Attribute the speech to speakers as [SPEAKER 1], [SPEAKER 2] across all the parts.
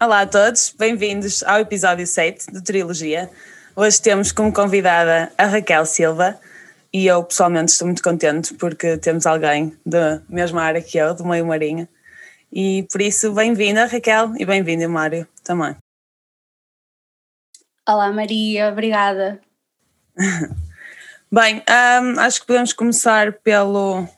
[SPEAKER 1] Olá a todos, bem-vindos ao episódio 7 de Trilogia. Hoje temos como convidada a Raquel Silva e eu pessoalmente estou muito contente porque temos alguém da mesma área que eu, do meio marinho. E por isso, bem-vinda Raquel e bem-vindo Mário também.
[SPEAKER 2] Olá Maria, obrigada.
[SPEAKER 1] Bem, um, acho que podemos começar pelo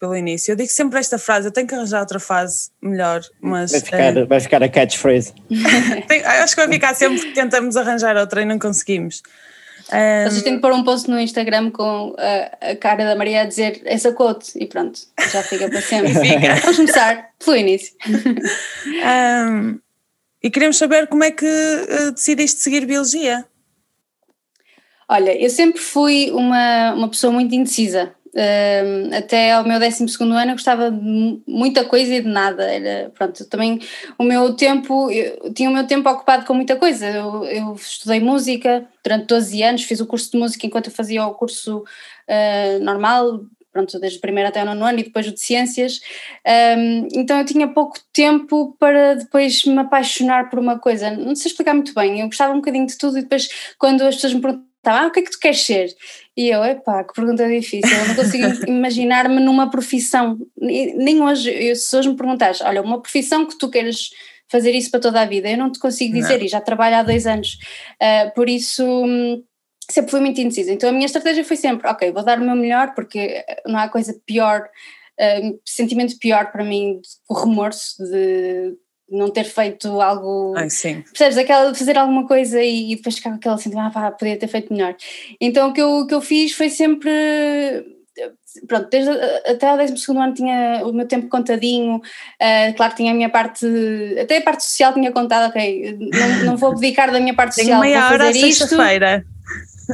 [SPEAKER 1] pelo início. Eu digo sempre esta frase, eu tenho que arranjar outra frase melhor, mas.
[SPEAKER 3] Vai ficar, uh, vai ficar a catchphrase.
[SPEAKER 1] acho que vai ficar sempre que tentamos arranjar outra e não conseguimos.
[SPEAKER 2] Um, Vocês têm que pôr um post no Instagram com a, a, cara da Maria a dizer essa quote e pronto, já fica para sempre. Vamos começar pelo início.
[SPEAKER 1] Um, e queremos saber como é que uh, decidiste seguir Biologia.
[SPEAKER 2] Olha, eu sempre fui uma, uma pessoa muito indecisa. Até ao meu 12 ano eu gostava de muita coisa e de nada. Era, pronto, também o meu tempo, eu tinha o meu tempo ocupado com muita coisa. Eu, eu, estudei música durante 12 anos, fiz o curso de música enquanto eu fazia o curso uh, normal, pronto, desde o primeiro até o nono ano e depois o de ciências. Um, então eu tinha pouco tempo para depois me apaixonar por uma coisa. Não sei explicar muito bem, eu gostava um bocadinho de tudo e depois quando as pessoas me perguntavam ah, o que é que tu queres ser? E eu, epá, que pergunta difícil, eu não consigo imaginar-me numa profissão, nem hoje, eu, se hoje me perguntares, olha, uma profissão que tu queres fazer isso para toda a vida, eu não te consigo dizer. Não. e já trabalho há dois anos, uh, por isso hum, sempre fui muito indecisa, então a minha estratégia foi sempre, ok, vou dar o meu melhor porque não há coisa pior, uh, sentimento pior para mim o remorso de não ter feito algo.
[SPEAKER 1] Ai, sim.
[SPEAKER 2] Percebes? Aquela de fazer alguma coisa e, e depois ficar com aquela sentimento, ah pá, podia ter feito melhor. Então o que eu, o que eu fiz foi sempre. Pronto, desde até ao 12 ano tinha o meu tempo contadinho, uh, claro que tinha a minha parte, até a parte social tinha contado, ok, não, não vou abdicar da minha parte
[SPEAKER 1] Tenho
[SPEAKER 2] social.
[SPEAKER 1] meia hora sexta-feira.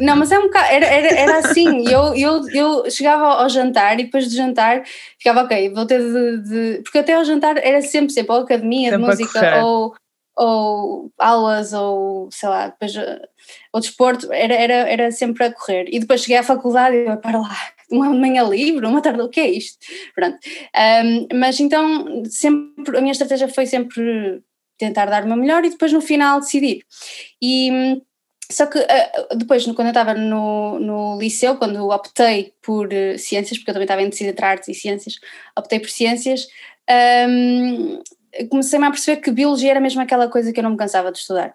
[SPEAKER 2] Não, mas é um bocado, era, era, era assim, eu, eu, eu chegava ao jantar e depois de jantar ficava ok, vou ter de, de porque até ao jantar era sempre, sempre ou academia sempre de música ou, ou aulas ou sei lá, depois o desporto, era, era, era sempre a correr. E depois cheguei à faculdade e eu, para lá, uma manhã livre, uma tarde, o que é isto? Pronto, um, mas então sempre, a minha estratégia foi sempre tentar dar o meu melhor e depois no final decidir e só que uh, depois, quando eu estava no, no liceu, quando optei por uh, ciências, porque eu também estava indecisa entre artes e ciências, optei por ciências, um, comecei-me a perceber que biologia era mesmo aquela coisa que eu não me cansava de estudar.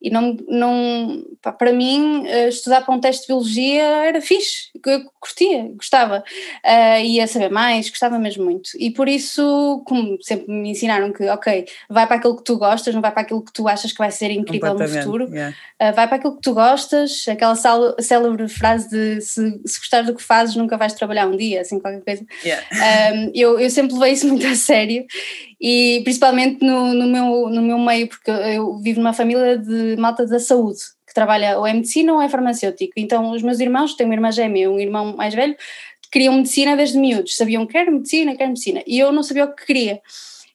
[SPEAKER 2] E não, não para mim, eh, estudar para um teste de biologia era fixe, eu curtia, gostava, uh, ia saber mais, gostava mesmo muito. E por isso, como sempre me ensinaram que, ok, vai para aquilo que tu gostas, não vai para aquilo que tu achas que vai ser incrível no futuro,
[SPEAKER 1] yeah.
[SPEAKER 2] uh, vai para aquilo que tu gostas, aquela célebre frase de se, se gostares do que fazes, nunca vais trabalhar um dia, assim, qualquer coisa.
[SPEAKER 1] Yeah.
[SPEAKER 2] Um, eu, eu sempre levei isso muito a sério e principalmente no, no, meu, no meu meio, porque eu vivo numa família de malta da saúde, que trabalha ou é medicina ou é farmacêutico. Então, os meus irmãos, tenho uma irmã gêmea um irmão mais velho, queriam medicina desde miúdos, sabiam que era medicina, que era medicina, e eu não sabia o que queria.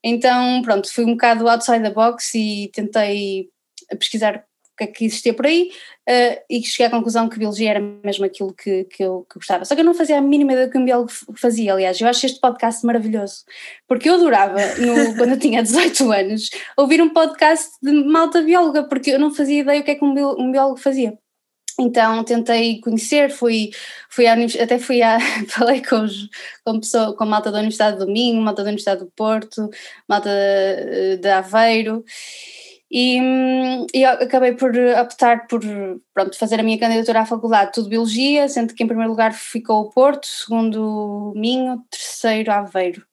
[SPEAKER 2] Então, pronto, fui um bocado outside the box e tentei pesquisar que é que existia por aí uh, e cheguei à conclusão que biologia era mesmo aquilo que, que, eu, que gostava. Só que eu não fazia a mínima ideia do que um biólogo fazia, aliás, eu acho este podcast maravilhoso, porque eu adorava, no, quando eu tinha 18 anos, ouvir um podcast de malta bióloga, porque eu não fazia ideia o que é que um, biólogo, fazia. Então tentei conhecer, fui, fui à, até fui a, falei com, os, com, pessoa, com malta da Universidade do Domingo, malta da Universidade do Porto, malta de, de Aveiro, e, e acabei por optar por pronto, fazer a minha candidatura à faculdade, tudo Biologia, sendo que em primeiro lugar ficou o Porto, segundo Minho, terceiro Aveiro.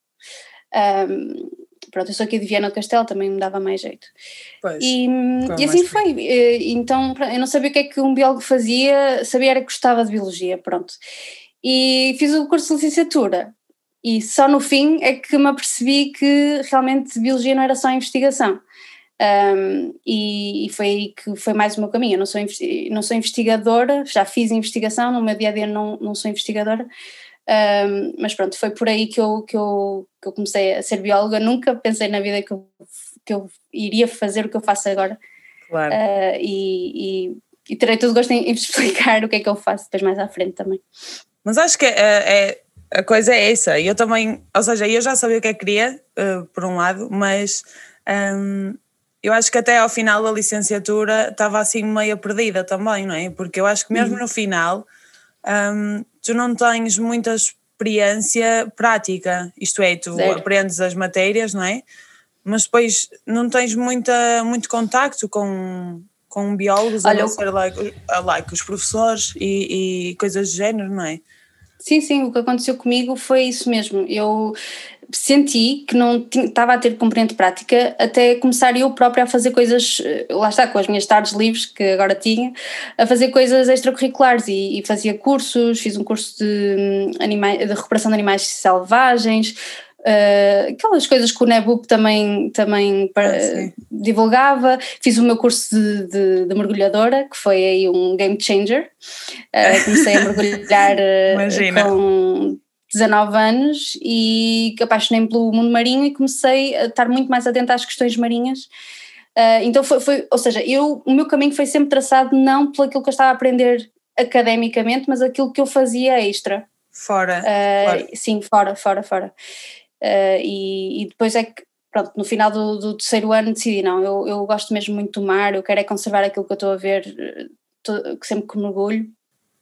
[SPEAKER 2] Um, pronto, eu sou aqui de Viana do Castelo, também me dava mais jeito.
[SPEAKER 1] Pois,
[SPEAKER 2] e, e assim foi. Então, eu não sabia o que é que um biólogo fazia, sabia era que gostava de Biologia, pronto. E fiz o curso de licenciatura. E só no fim é que me apercebi que realmente Biologia não era só investigação. Um, e, e, foi aí que foi mais o meu caminho. Eu não sou, não sou investigadora, já fiz investigação, no meu dia a dia não, não sou investigadora, Um, mas pronto, foi por aí que eu, que, eu, que eu comecei a ser bióloga. Nunca pensei na vida que eu, que eu iria fazer o que eu faço agora.
[SPEAKER 1] Claro.
[SPEAKER 2] Uh, e, e, e, terei todo gosto em, em explicar o que é que eu faço depois mais à frente também.
[SPEAKER 1] Mas acho que é, é a coisa é essa. Eu também, ou seja, eu já sabia o que é que queria, uh, por um lado, mas um, eu acho que até ao final da licenciatura estava assim meio perdida também, não é? Porque eu acho que mesmo uhum. no final um, tu não tens muita experiência prática, isto é, tu Zero. aprendes as matérias, não é? Mas depois não tens muita, muito contacto com, com biólogos, Olha, a não ser like, like, os professores e, e coisas do género, não é?
[SPEAKER 2] Sim, sim, o que aconteceu comigo foi isso mesmo. Eu senti que não estava a ter componente prática até começar eu própria a fazer coisas, eh, lá está, com as minhas tardes livres que agora tinha, a fazer coisas extracurriculares e, e fazia cursos, fiz um curso de, hum, anima, de recuperação de animais selvagens, Uh, aquelas coisas que o Nebup também, também ah, divulgava. Fiz o meu curso de, de, de, mergulhadora, que foi aí um game changer. Uh, comecei a mergulhar com 19 anos e apaixonei-me pelo mundo marinho e comecei a estar muito mais atenta às questões marinhas. então foi, foi, ou seja, eu, o meu caminho foi sempre traçado não pelo aquilo que eu estava a aprender academicamente, mas aquilo que eu fazia extra.
[SPEAKER 1] Fora, fora.
[SPEAKER 2] Sim, fora, fora, fora. Uh, e, e, depois é que, pronto, no final do, do, terceiro ano decidi, não, eu, eu gosto mesmo muito do mar, eu quero é conservar aquilo que eu estou a ver eh, to, sempre que mergulho.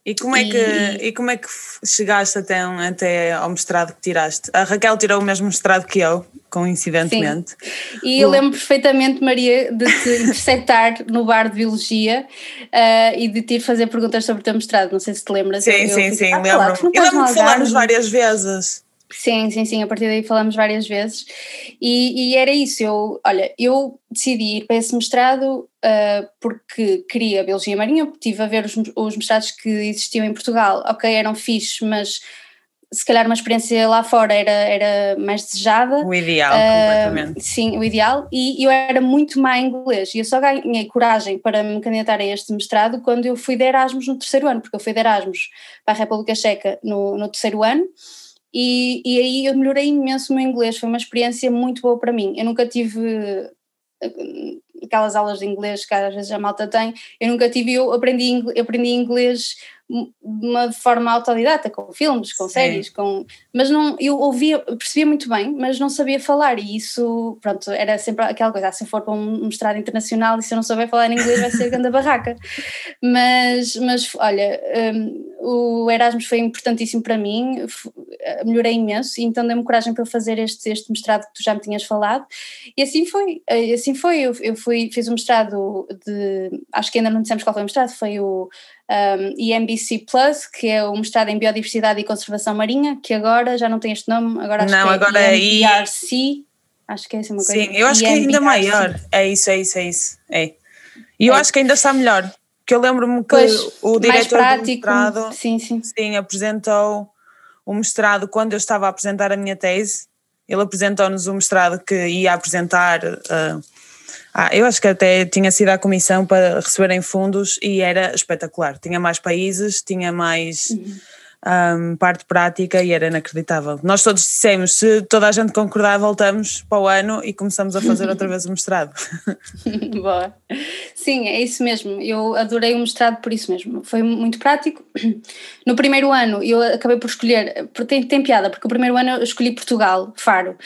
[SPEAKER 1] E como, é que, e, e como é que chegaste até, até ao mestrado que tiraste? A Raquel tirou o mesmo mestrado que eu, coincidentemente.
[SPEAKER 2] Sim. E eu lembro perfeitamente, Maria, de te interceptar no bar de Biologia uh, e de te ir fazer perguntas sobre o teu mestrado. Não sei se te lembras.
[SPEAKER 1] Sim, eu, sim, eu sim, ah, lembro. Claro, eu lembro que falámos várias vezes.
[SPEAKER 2] Sim, sim, sim, a partir daí falamos várias vezes. E, e era isso, eu, olha, eu decidi ir para esse mestrado uh, porque queria Biologia Marinha, estive a ver os, os mestrados que existiam em Portugal, ok, eram fixes, mas se calhar uma experiência lá fora era, era mais desejada.
[SPEAKER 1] O ideal, uh, completamente.
[SPEAKER 2] Sim, o ideal, e eu era muito má em inglês, e eu só ganhei coragem para me candidatar a este mestrado quando eu fui de Erasmus no terceiro ano, porque eu fui de Erasmus para a República Checa no, no terceiro ano, e, e aí eu melhorei imenso o meu inglês, foi uma experiência muito boa para mim. Eu nunca tive eh, aquelas aulas de inglês que às vezes a malta tem, eu nunca tive, eu aprendi, aprendi inglês uma forma autodidata, com filmes, com séries, com, mas não, eu ouvia, percebia muito bem, mas não sabia falar e isso, pronto, era sempre aquela coisa, ah, se eu for para um mestrado internacional e se eu não souber falar inglês vai ser grande barraca, mas, mas olha, um, o Erasmus foi importantíssimo para mim, melhorei imenso e então deu-me coragem para fazer este, este mestrado que tu já me tinhas falado. E assim foi, assim foi, eu, eu fui, fiz o um mestrado de, acho que ainda não dissemos qual foi o mestrado, foi o um, EMBC Plus, que é o mestrado em Biodiversidade e Conservação Marinha, que agora já não tem este nome, agora acho
[SPEAKER 1] não,
[SPEAKER 2] que é
[SPEAKER 1] agora
[SPEAKER 2] é acho que é assim uma coisa.
[SPEAKER 1] Sim, eu acho que é ainda maior, é isso, é isso, é isso, é. E eu é. acho que ainda está melhor, porque eu lembro-me que pois, o diretor prático, do mestrado
[SPEAKER 2] sim, sim.
[SPEAKER 1] sim, apresentou o mestrado quando eu estava a apresentar a minha tese, ele apresentou-nos o mestrado que ia apresentar... Uh, ah, eu acho que até tinha sido a comissão para receberem fundos e era espetacular. Tinha mais países, tinha mais uhum. um, parte prática e era inacreditável. Nós todos dissemos: se toda a gente concordar, voltamos para o ano e começamos a fazer outra vez o mestrado.
[SPEAKER 2] Boa. Sim, é isso mesmo. Eu adorei o mestrado por isso mesmo. Foi muito prático. No primeiro ano, eu acabei por escolher. Tem, tem piada, porque o primeiro ano eu escolhi Portugal, Faro.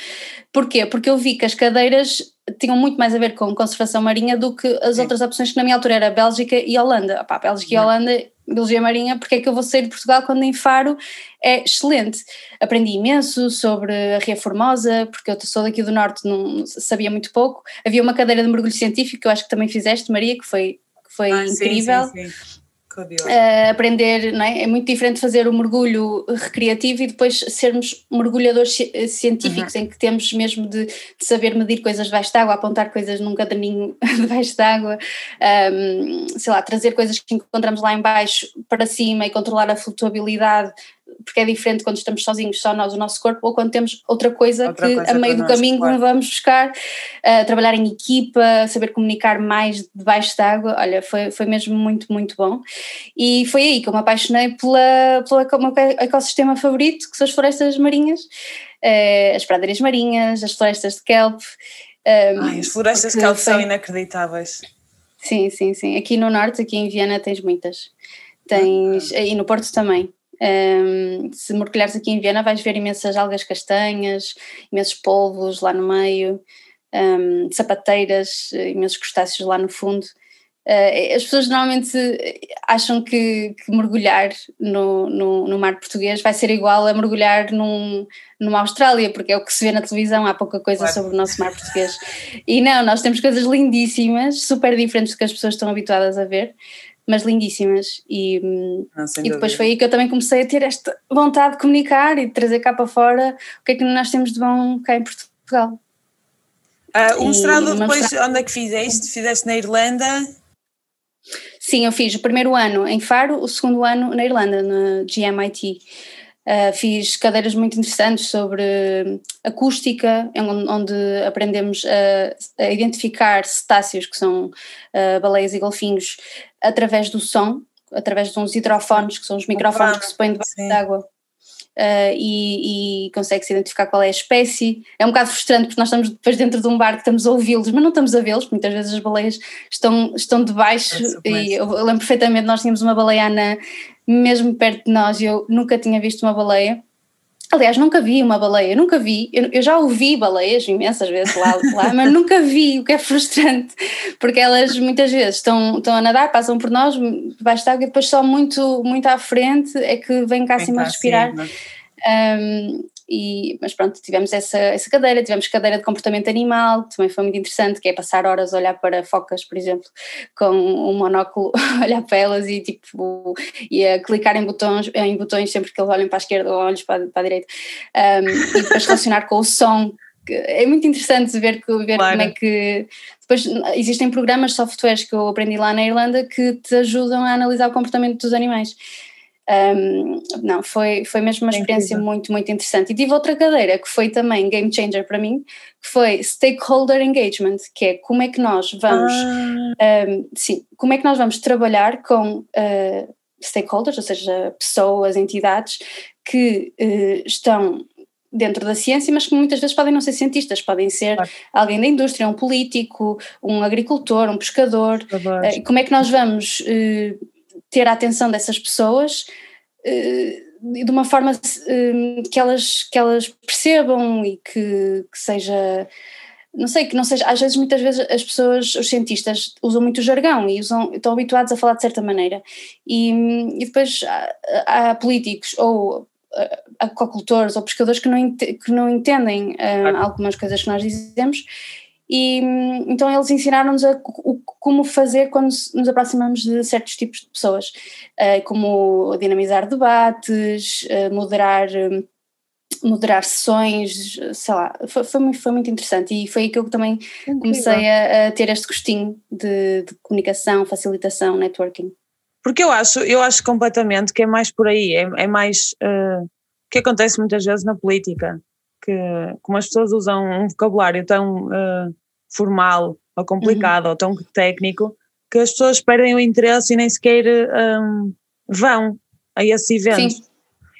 [SPEAKER 2] Porquê? Porque eu vi que as cadeiras tinham muito mais a ver com conservação marinha do que as Sim. outras opções que na minha altura era Bélgica e Holanda. Bélgica Não. e Holanda, Biologia Marinha, porque é que eu vou sair de Portugal quando em Faro é excelente. Aprendi imenso sobre a Ria Formosa, porque eu sou daqui do Norte, não sabia muito pouco. Havia uma cadeira de mergulho científico que eu acho que também fizeste, Maria, que foi, que foi ah, incrível.
[SPEAKER 1] Sim, sim, sim.
[SPEAKER 2] Uh, aprender, não é? É muito diferente fazer o mergulho recreativo e depois sermos mergulhadores eh, científicos, uhum. em que temos mesmo de, de, saber medir coisas debaixo d'água, apontar coisas num caderninho debaixo d'água, um, sei lá, trazer coisas que encontramos lá embaixo para cima e controlar a flutuabilidade porque é diferente quando estamos sozinhos, só nós, o nosso corpo, ou quando temos outra coisa
[SPEAKER 1] Outra
[SPEAKER 2] que
[SPEAKER 1] coisa
[SPEAKER 2] a meio do
[SPEAKER 1] connosco,
[SPEAKER 2] caminho
[SPEAKER 1] claro.
[SPEAKER 2] vamos buscar, uh, trabalhar em equipa, saber comunicar mais debaixo d'água, olha, foi, foi mesmo muito, muito bom. E foi aí que eu me apaixonei pela, pelo meu ecossistema favorito, que são as florestas marinhas, uh, as pradarias marinhas, as florestas de kelp. um,
[SPEAKER 1] Ai, as florestas de caldo são inacreditáveis.
[SPEAKER 2] Sim, sim, sim. Aqui no norte, aqui em Viana, tens muitas. Tens, e no Porto também. Um, se mergulhares aqui em Viana, vais ver imensas algas castanhas, imensos polvos lá no meio, um, sapateiras, imensos crustáceos lá no fundo. Uh, as pessoas normalmente acham que, que mergulhar no, no, no mar português vai ser igual a mergulhar num, numa Austrália, porque é o que se vê na televisão, há pouca coisa
[SPEAKER 1] Claro.
[SPEAKER 2] sobre o nosso mar português. E não, nós temos coisas lindíssimas, super diferentes do que as pessoas estão habituadas a ver, mas lindíssimas. E,
[SPEAKER 1] Não, sem
[SPEAKER 2] e depois foi aí que eu também comecei a ter esta vontade de comunicar e de trazer cá para fora o que é que nós temos de bom cá em Portugal.
[SPEAKER 1] Ah, o mestrado depois, onde é que fizeste? Fizeste na Irlanda?
[SPEAKER 2] Sim, eu fiz o primeiro ano em Faro, o segundo ano na Irlanda, na GMIT. Uh, fiz cadeiras muito interessantes sobre acústica, onde, aprendemos a, a identificar cetáceos, que são uh, baleias e golfinhos, através do som, através de uns hidrofones, que são os microfones que se põem debaixo
[SPEAKER 1] Sim.
[SPEAKER 2] d'água. Uh, e, e consegue-se identificar qual é a espécie. É um bocado frustrante porque nós estamos depois dentro de um barco, estamos a ouvi-los, mas não estamos a vê-los, muitas vezes as baleias estão, estão debaixo.
[SPEAKER 1] Isso
[SPEAKER 2] E eu, lembro perfeitamente, nós tínhamos uma baleia anã mesmo perto de nós e eu nunca tinha visto uma baleia. Aliás, nunca vi uma baleia, nunca vi. Eu, eu já ouvi baleias imensas vezes lá, lá, mas nunca vi, o que é frustrante, porque elas muitas vezes estão, estão a nadar, passam por nós, debaixo de água, e depois só muito, muito à frente é que vêm cá
[SPEAKER 1] Vem
[SPEAKER 2] acima a respirar.
[SPEAKER 1] acima.
[SPEAKER 2] Um, e, mas pronto, tivemos essa, essa cadeira, tivemos cadeira de comportamento animal, também foi muito interessante, que é passar horas a olhar para focas, por exemplo, com um monóculo, olhar para elas e tipo, e a clicar em botões, em botões sempre que eles olhem para a esquerda ou olhos para, para a direita, um, e depois relacionar com o som. É muito interessante ver, que, ver
[SPEAKER 1] Claro.
[SPEAKER 2] como é que. Depois existem programas, softwares que eu aprendi lá na Irlanda que te ajudam a analisar o comportamento dos animais. Um, não, foi, foi mesmo uma
[SPEAKER 1] É
[SPEAKER 2] experiência
[SPEAKER 1] incrível.
[SPEAKER 2] muito, muito interessante. E tive outra cadeira que foi também game changer para mim, que foi Stakeholder Engagement, que é como é que nós vamos,
[SPEAKER 1] Ah,
[SPEAKER 2] um, sim, como é que nós vamos trabalhar com uh, stakeholders, ou seja, pessoas, entidades que uh, estão dentro da ciência, mas que muitas vezes podem não ser cientistas, podem ser
[SPEAKER 1] Claro.
[SPEAKER 2] alguém da indústria, um político, um agricultor, um pescador. Uh, como é que nós vamos uh, ter a atenção dessas pessoas uh, de uma forma uh, que, elas, que elas percebam e que, que seja não sei, que não seja, às vezes muitas vezes as pessoas, os cientistas usam muito jargão e usam, estão habituados a falar de certa maneira. E, e depois há, há políticos ou uh, aquacultores ou pescadores que não, que não entendem algumas coisas que nós dizemos e então eles ensinaram-nos como fazer quando nos aproximamos de certos tipos de pessoas, eh, como dinamizar debates, eh, moderar, hum, moderar sessões, sei lá, foi, foi, muito, foi muito interessante. E foi aí que eu também comecei a, a ter este gostinho de, de comunicação, facilitação, networking.
[SPEAKER 1] Porque eu acho, eu acho completamente que é mais por aí, é, é mais uh, que acontece muitas vezes na política, que como as pessoas usam um vocabulário tão uh, formal ou complicado ou tão técnico, que as pessoas perdem o interesse e nem sequer um, vão a esses eventos.
[SPEAKER 2] Sim.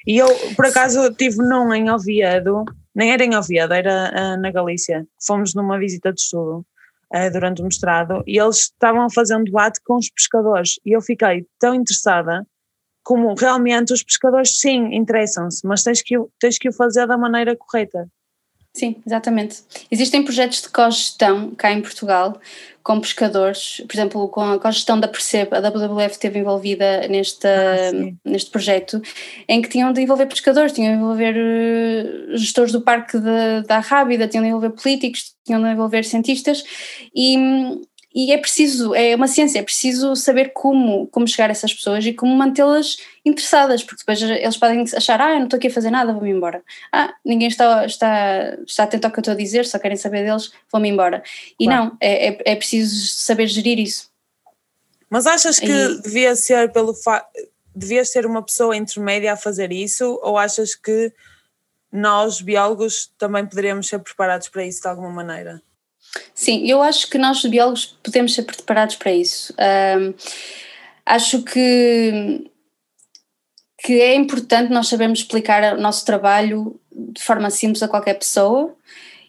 [SPEAKER 1] E eu, por acaso, estive num em Oviedo, nem era em Oviedo, era uh, na Galícia. Fomos numa visita de estudo uh, durante o mestrado e eles estavam a fazer um debate com os pescadores e eu fiquei tão interessada como realmente os pescadores sim interessam-se, mas tens que, tens que o fazer da maneira correta.
[SPEAKER 2] Sim, exatamente. Existem projetos de cogestão cá em Portugal com pescadores, por exemplo, com a cogestão da Perceb, a WWF esteve envolvida neste,
[SPEAKER 1] Ah,
[SPEAKER 2] neste projeto, em que tinham de envolver pescadores, tinham de envolver eh, gestores do parque da, da Rábida, tinham de envolver políticos, tinham de envolver cientistas e, e é preciso, é uma ciência, é preciso saber como, como chegar a essas pessoas e como mantê-las interessadas, porque depois eles podem achar, ah, eu não estou aqui a fazer nada, vou-me embora. Ah, ninguém está, está, está atento ao que eu estou a dizer, só querem saber deles, vou-me embora. E
[SPEAKER 1] Claro.
[SPEAKER 2] não, é, é, é preciso saber gerir isso.
[SPEAKER 1] Mas achas que
[SPEAKER 2] E-
[SPEAKER 1] devia ser pelo facto. devias ser uma pessoa intermédia a fazer isso ou achas que nós, biólogos, também poderíamos ser preparados para isso de alguma maneira?
[SPEAKER 2] Sim, eu acho que nós, biólogos, podemos ser preparados para isso. Um, acho que, que é importante nós sabermos explicar o nosso trabalho de forma simples a qualquer pessoa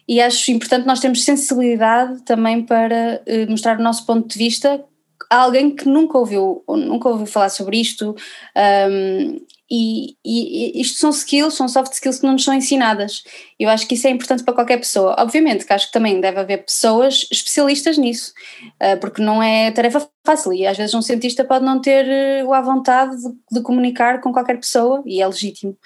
[SPEAKER 2] e acho importante nós termos sensibilidade também para uh, mostrar o nosso ponto de vista. A alguém que nunca ouviu, nunca ouviu falar sobre isto um, e, e, isto são skills, são soft skills que não nos são ensinadas. Eu acho que isso é importante para qualquer pessoa. Obviamente que acho que também deve haver pessoas especialistas nisso, uh, porque não é tarefa fácil e às vezes um cientista pode não ter a vontade de, de comunicar com qualquer pessoa e é legítimo.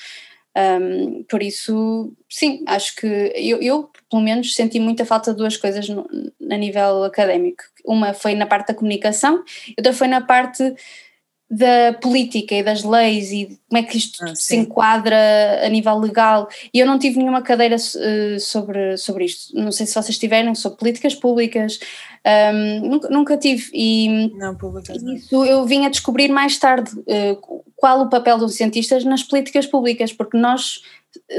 [SPEAKER 2] Um, por isso, sim, acho que eu, eu, pelo menos, senti muita falta de duas coisas no, a nível académico. Uma foi na parte da comunicação, outra foi na parte da política e das leis e como é que isto ah, se enquadra a nível legal. E eu não tive nenhuma cadeira uh, sobre, sobre isto. Não sei se vocês tiverem, sobre políticas públicas. Um, nunca, nunca tive. E
[SPEAKER 1] não, públicas,
[SPEAKER 2] isso eu vim a descobrir mais tarde uh, qual o papel dos cientistas nas políticas públicas, porque nós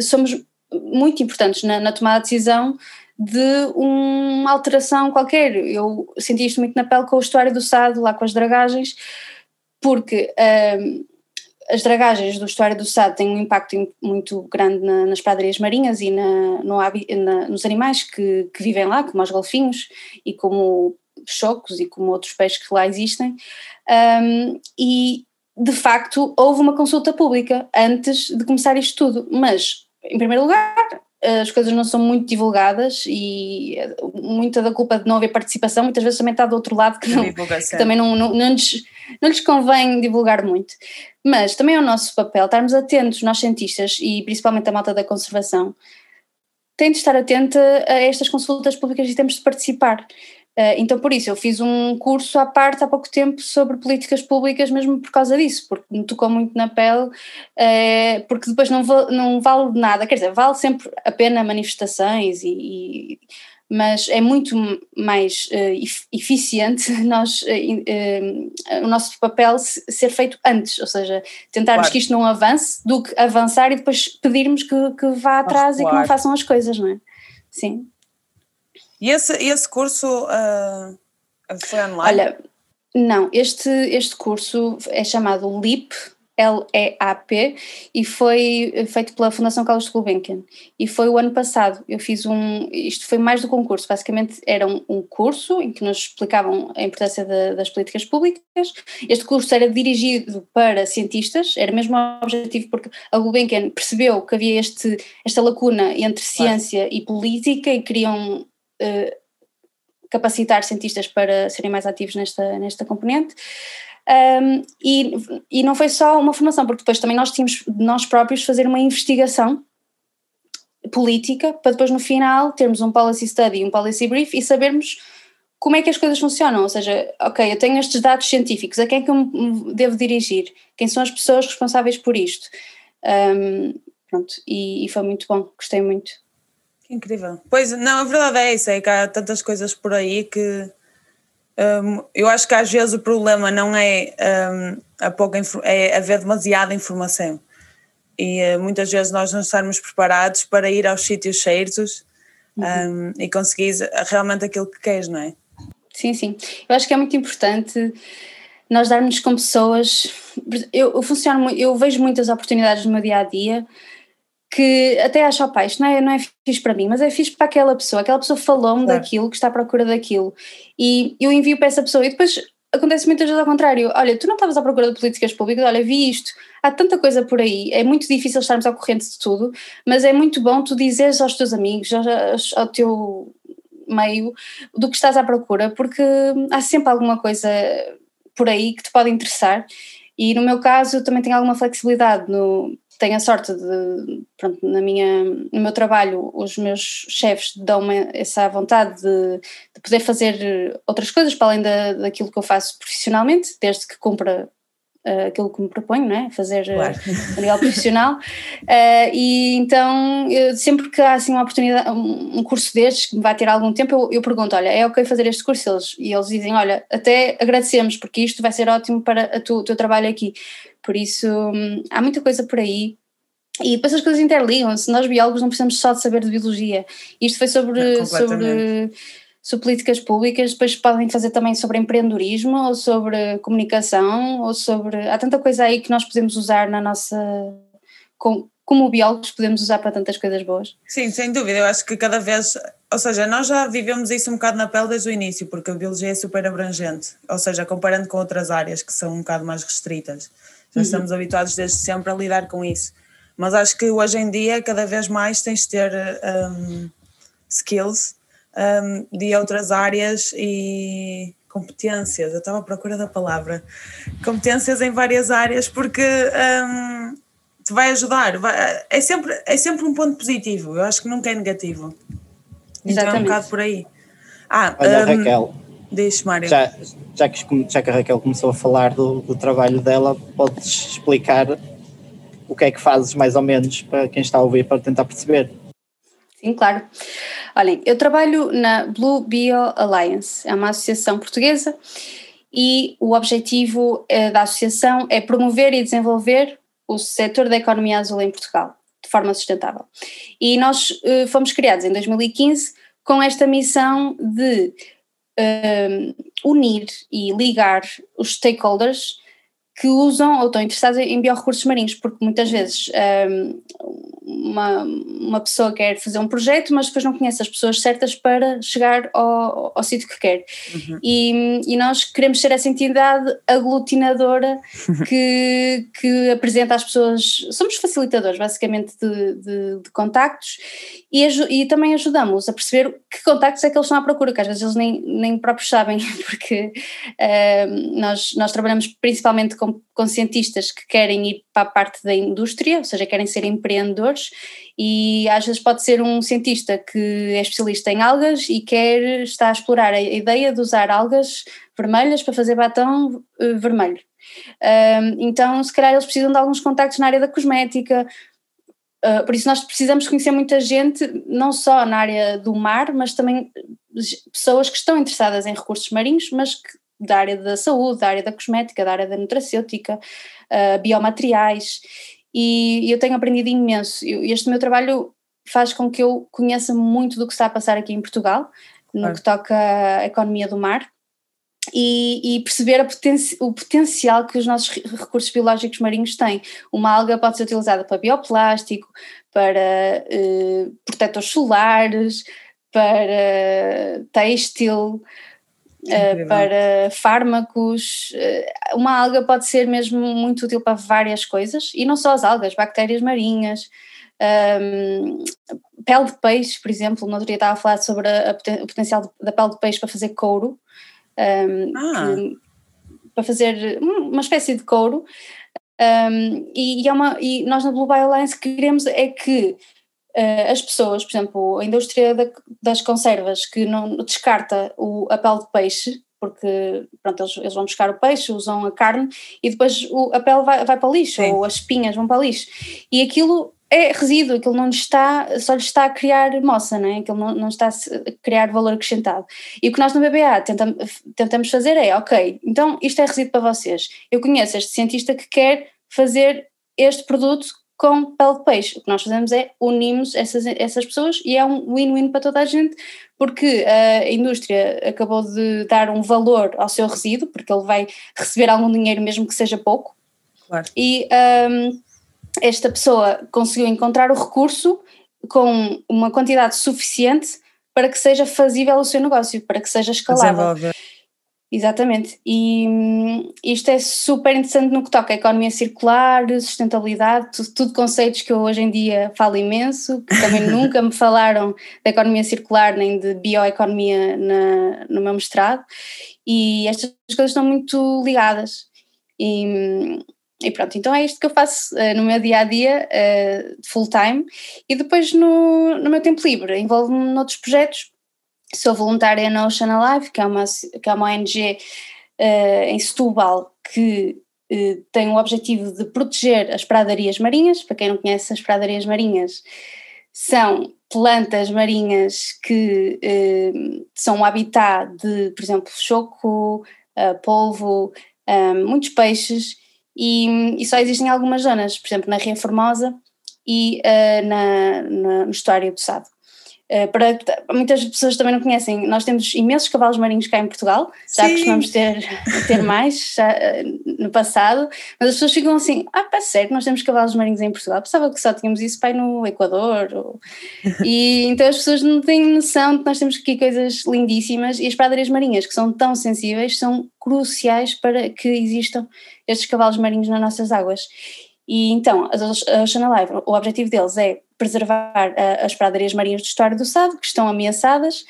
[SPEAKER 2] somos muito importantes na, na tomada de decisão de uma alteração qualquer. Eu senti isto muito na pele com o estuário do Sado, lá com as dragagens porque um, as dragagens do estuário do Sado têm um impacto muito grande na, nas pradarias marinhas e na, no, na, nos animais que, que, vivem lá, como os golfinhos e como chocos e como outros peixes que lá existem. Um, e de facto houve uma consulta pública antes de começar isto tudo, mas em primeiro lugar as coisas não são muito divulgadas e muita da culpa de não haver participação muitas vezes também está do outro lado que, não, que também não, não, não, lhes, não lhes convém divulgar muito. Mas também é o nosso papel estarmos atentos, nós cientistas e principalmente a malta da conservação, tem de estar atenta a estas consultas públicas e temos de participar. Eh, então, por isso, eu fiz um curso à parte há pouco tempo sobre políticas públicas, mesmo por causa disso, porque me tocou muito na pele, eh, porque depois não, não vale nada, quer dizer, vale sempre a pena manifestações, e, e mas é muito mais eficiente nós, o nosso papel ser feito antes, ou seja, tentarmos claro. que isto não avance, do que avançar e depois pedirmos que, que vá atrás claro. e que não façam as coisas, não é? Sim.
[SPEAKER 1] E esse, esse curso uh, foi online?
[SPEAKER 2] Olha, não, este, este curso é chamado LEAP, L-E-A-P, e foi feito pela Fundação Carlos Gulbenkian. E foi o ano passado. Eu fiz um. Isto foi mais do concurso, basicamente era um, um curso em que nos explicavam a importância de, das políticas públicas. Este curso era dirigido para cientistas, era mesmo o objetivo, porque a Gulbenkian percebeu que havia este, esta lacuna entre ciência claro. e política e queriam uh, capacitar cientistas para serem mais ativos nesta, nesta componente. Um, e, e não foi só uma formação, porque depois também nós tínhamos nós próprios fazer uma investigação política para depois no final termos um policy study, um policy brief e sabermos como é que as coisas funcionam, ou seja, ok, eu tenho estes dados científicos, a quem é que eu devo dirigir? Quem são as pessoas responsáveis por isto? Um, pronto, e, e, foi muito bom, gostei muito.
[SPEAKER 1] Incrível. Pois, não, a verdade é isso, é que há tantas coisas por aí que um, eu acho que às vezes o problema não é, um, a pouca, é haver demasiada informação e uh, muitas vezes nós não estarmos preparados para ir aos sítios certos uhum. um, e conseguir realmente aquilo que queres, não é?
[SPEAKER 2] Sim, sim. Eu acho que é muito importante nós darmos com pessoas. Eu, eu funciono, eu vejo muitas oportunidades no meu dia a dia que até acho, opa, isto não é, não é fixe para mim, mas é fixe para aquela pessoa, aquela pessoa falou-me claro. daquilo, que está à procura daquilo, e eu envio para essa pessoa, e depois acontece muitas vezes ao contrário, olha, tu não estavas à procura de políticas públicas, olha, vi isto, há tanta coisa por aí, é muito difícil estarmos ao corrente de tudo, mas é muito bom tu dizeres aos teus amigos, ao teu meio, do que estás à procura, porque há sempre alguma coisa por aí que te pode interessar, e no meu caso eu também tenho alguma flexibilidade no tenho a sorte de, pronto, na minha, no meu trabalho, os meus chefes dão-me essa vontade de, de, poder fazer outras coisas para além da, daquilo que eu faço profissionalmente, desde que cumpra uh, aquilo que me proponho, não é? Fazer eh, claro. uh, a nível profissional. Uh, e então, eu, sempre que há assim uma oportunidade, um, um, curso destes que me vai ter algum tempo, eu, eu pergunto: olha, é ok fazer este curso? Eles, e eles dizem: olha, até agradecemos, porque isto vai ser ótimo para o teu trabalho aqui. Por isso, hum, há muita coisa por aí. E depois as coisas interligam-se. Nós, biólogos, não precisamos só de saber de biologia. Isto foi sobre, é, sobre, sobre políticas públicas, depois podem fazer também sobre empreendedorismo, ou sobre comunicação, ou sobre. Há tanta coisa aí que nós podemos usar na nossa. Com, como biólogos, podemos usar para tantas coisas boas.
[SPEAKER 1] Sim, sem dúvida. Eu acho que cada vez. Ou seja, nós já vivemos isso um bocado na pele desde o início, porque a biologia é super abrangente. Ou seja, comparando com outras áreas que são um bocado mais restritas. Já uhum. estamos habituados desde sempre a lidar com isso. Mas acho que hoje em dia, cada vez mais, tens de ter um, skills um, de outras áreas e competências. Eu estava à procura da palavra. Competências em várias áreas, porque um, te vai ajudar. Vai, é, sempre, é sempre um ponto positivo. Eu acho que nunca é negativo. Então é um bocado por aí. Ah,
[SPEAKER 3] Olha, um, Raquel.
[SPEAKER 1] Diz, Mário.
[SPEAKER 3] Já, já, que, já que a Raquel começou a falar do, do trabalho dela, podes explicar o que é que fazes mais ou menos para quem está a ouvir para tentar perceber.
[SPEAKER 2] Sim, claro. Olhem, eu trabalho na Blue Bio Alliance, é uma associação portuguesa e o objetivo eh, da associação é promover e desenvolver o setor da economia azul em Portugal de forma sustentável. E nós uh, fomos criados em 2015 com esta missão de uh, unir e ligar os stakeholders que usam ou estão interessados em biorrecursos marinhos, porque muitas vezes um, uma, uma pessoa quer fazer um projeto, mas depois não conhece as pessoas certas para chegar ao, ao sítio que quer. Uhum. E, e nós queremos ser essa entidade aglutinadora que, que apresenta às pessoas, somos facilitadores basicamente de, de, de contactos e, e também ajudamos a perceber que contactos é que eles estão à procura, que às vezes eles nem, nem próprios sabem, porque uh, nós, nós trabalhamos principalmente com, com cientistas que querem ir para a parte da indústria, ou seja, querem ser empreendedores, e às vezes pode ser um cientista que é especialista em algas e quer estar a explorar a ideia de usar algas vermelhas para fazer batom uh, vermelho. Então, se calhar eles precisam de alguns contactos na área da cosmética, Uh, por isso nós precisamos conhecer muita gente, não só na área do mar, mas também pessoas que estão interessadas em recursos marinhos, mas que, da área da saúde, da área da cosmética, da área da nutracêutica, uh, biomateriais, e, eu tenho aprendido imenso. Eu, este meu trabalho faz com que eu conheça muito do que está a passar aqui em Portugal, no é. que toca à economia do mar, e, e, perceber o potencial que os nossos recursos biológicos marinhos têm. Uma alga pode ser utilizada para bioplástico, para eh, protetores solares, para têxtil, eh, para fármacos. Eh, uma alga pode ser mesmo muito útil para várias coisas, e não só as algas, bactérias marinhas. Um, pele de peixe, por exemplo, no outro dia estava a falar sobre a, a, o potencial da pele de peixe para fazer couro, um, ah. que, para fazer uma espécie de couro. Um, e, e, é uma, e nós na Blue Bio Alliance queremos é que uh, as pessoas, por exemplo, a indústria da, das conservas que não descarta o, a pele de peixe, porque pronto, eles, eles, vão buscar o peixe, usam a carne e depois o, a pele vai, vai para o lixo, Sim. ou as espinhas vão para o lixo. E aquilo é resíduo, aquilo não está, só lhe está a criar moça, não é? aquilo não, não está a criar valor acrescentado. E o que nós no BBA tentamos, tentamos fazer é, ok, então isto é resíduo para vocês. Eu conheço este cientista que quer fazer este produto com pele de peixe. O que nós fazemos é unimos essas, essas pessoas e é um win-win para toda a gente, porque a indústria acabou de dar um valor ao seu resíduo, porque ele vai receber algum dinheiro mesmo que seja pouco. Claro. E um, esta pessoa conseguiu encontrar o recurso com uma quantidade suficiente para que seja fazível o seu negócio, para que seja escalável. Desenvolve. Exatamente, e hum, isto é super interessante no que toca a economia circular, sustentabilidade, tudo, tudo, conceitos que eu hoje em dia falo imenso, que também nunca me falaram da economia circular nem de bioeconomia na, no meu mestrado, e estas coisas estão muito ligadas. E, hum, e pronto, então é isto que eu faço uh, no meu dia a dia, uh, full time, e depois no, no meu tempo livre, envolvo-me noutros projetos. Sou voluntária na Ocean Alive, que é uma, que é uma ONG uh, eh, em Setúbal que tem o objetivo de proteger as pradarias marinhas. Para quem não conhece, as pradarias marinhas são plantas marinhas que são o habitat de, por exemplo, choco, polvo, muitos peixes e, e só existem algumas zonas, por exemplo, na Ria Formosa e uh, na, na, no estuário do Sado. Uh, para, muitas pessoas também não conhecem, nós temos imensos cavalos marinhos cá em Portugal, já Sim. costumamos ter, ter mais já, uh, no passado, mas as pessoas ficam assim, ah, pá, sério, nós temos cavalos marinhos em Portugal, pensava que só tínhamos isso pai no Equador, ou... e então as pessoas não têm noção de que nós temos aqui coisas lindíssimas e as pradarias marinhas que são tão sensíveis são cruciais para que existam estes cavalos marinhos nas nossas águas. E então, a Ocean Alive, o objetivo deles é preservar as pradarias marinhas do estuário do Sado, que estão ameaçadas,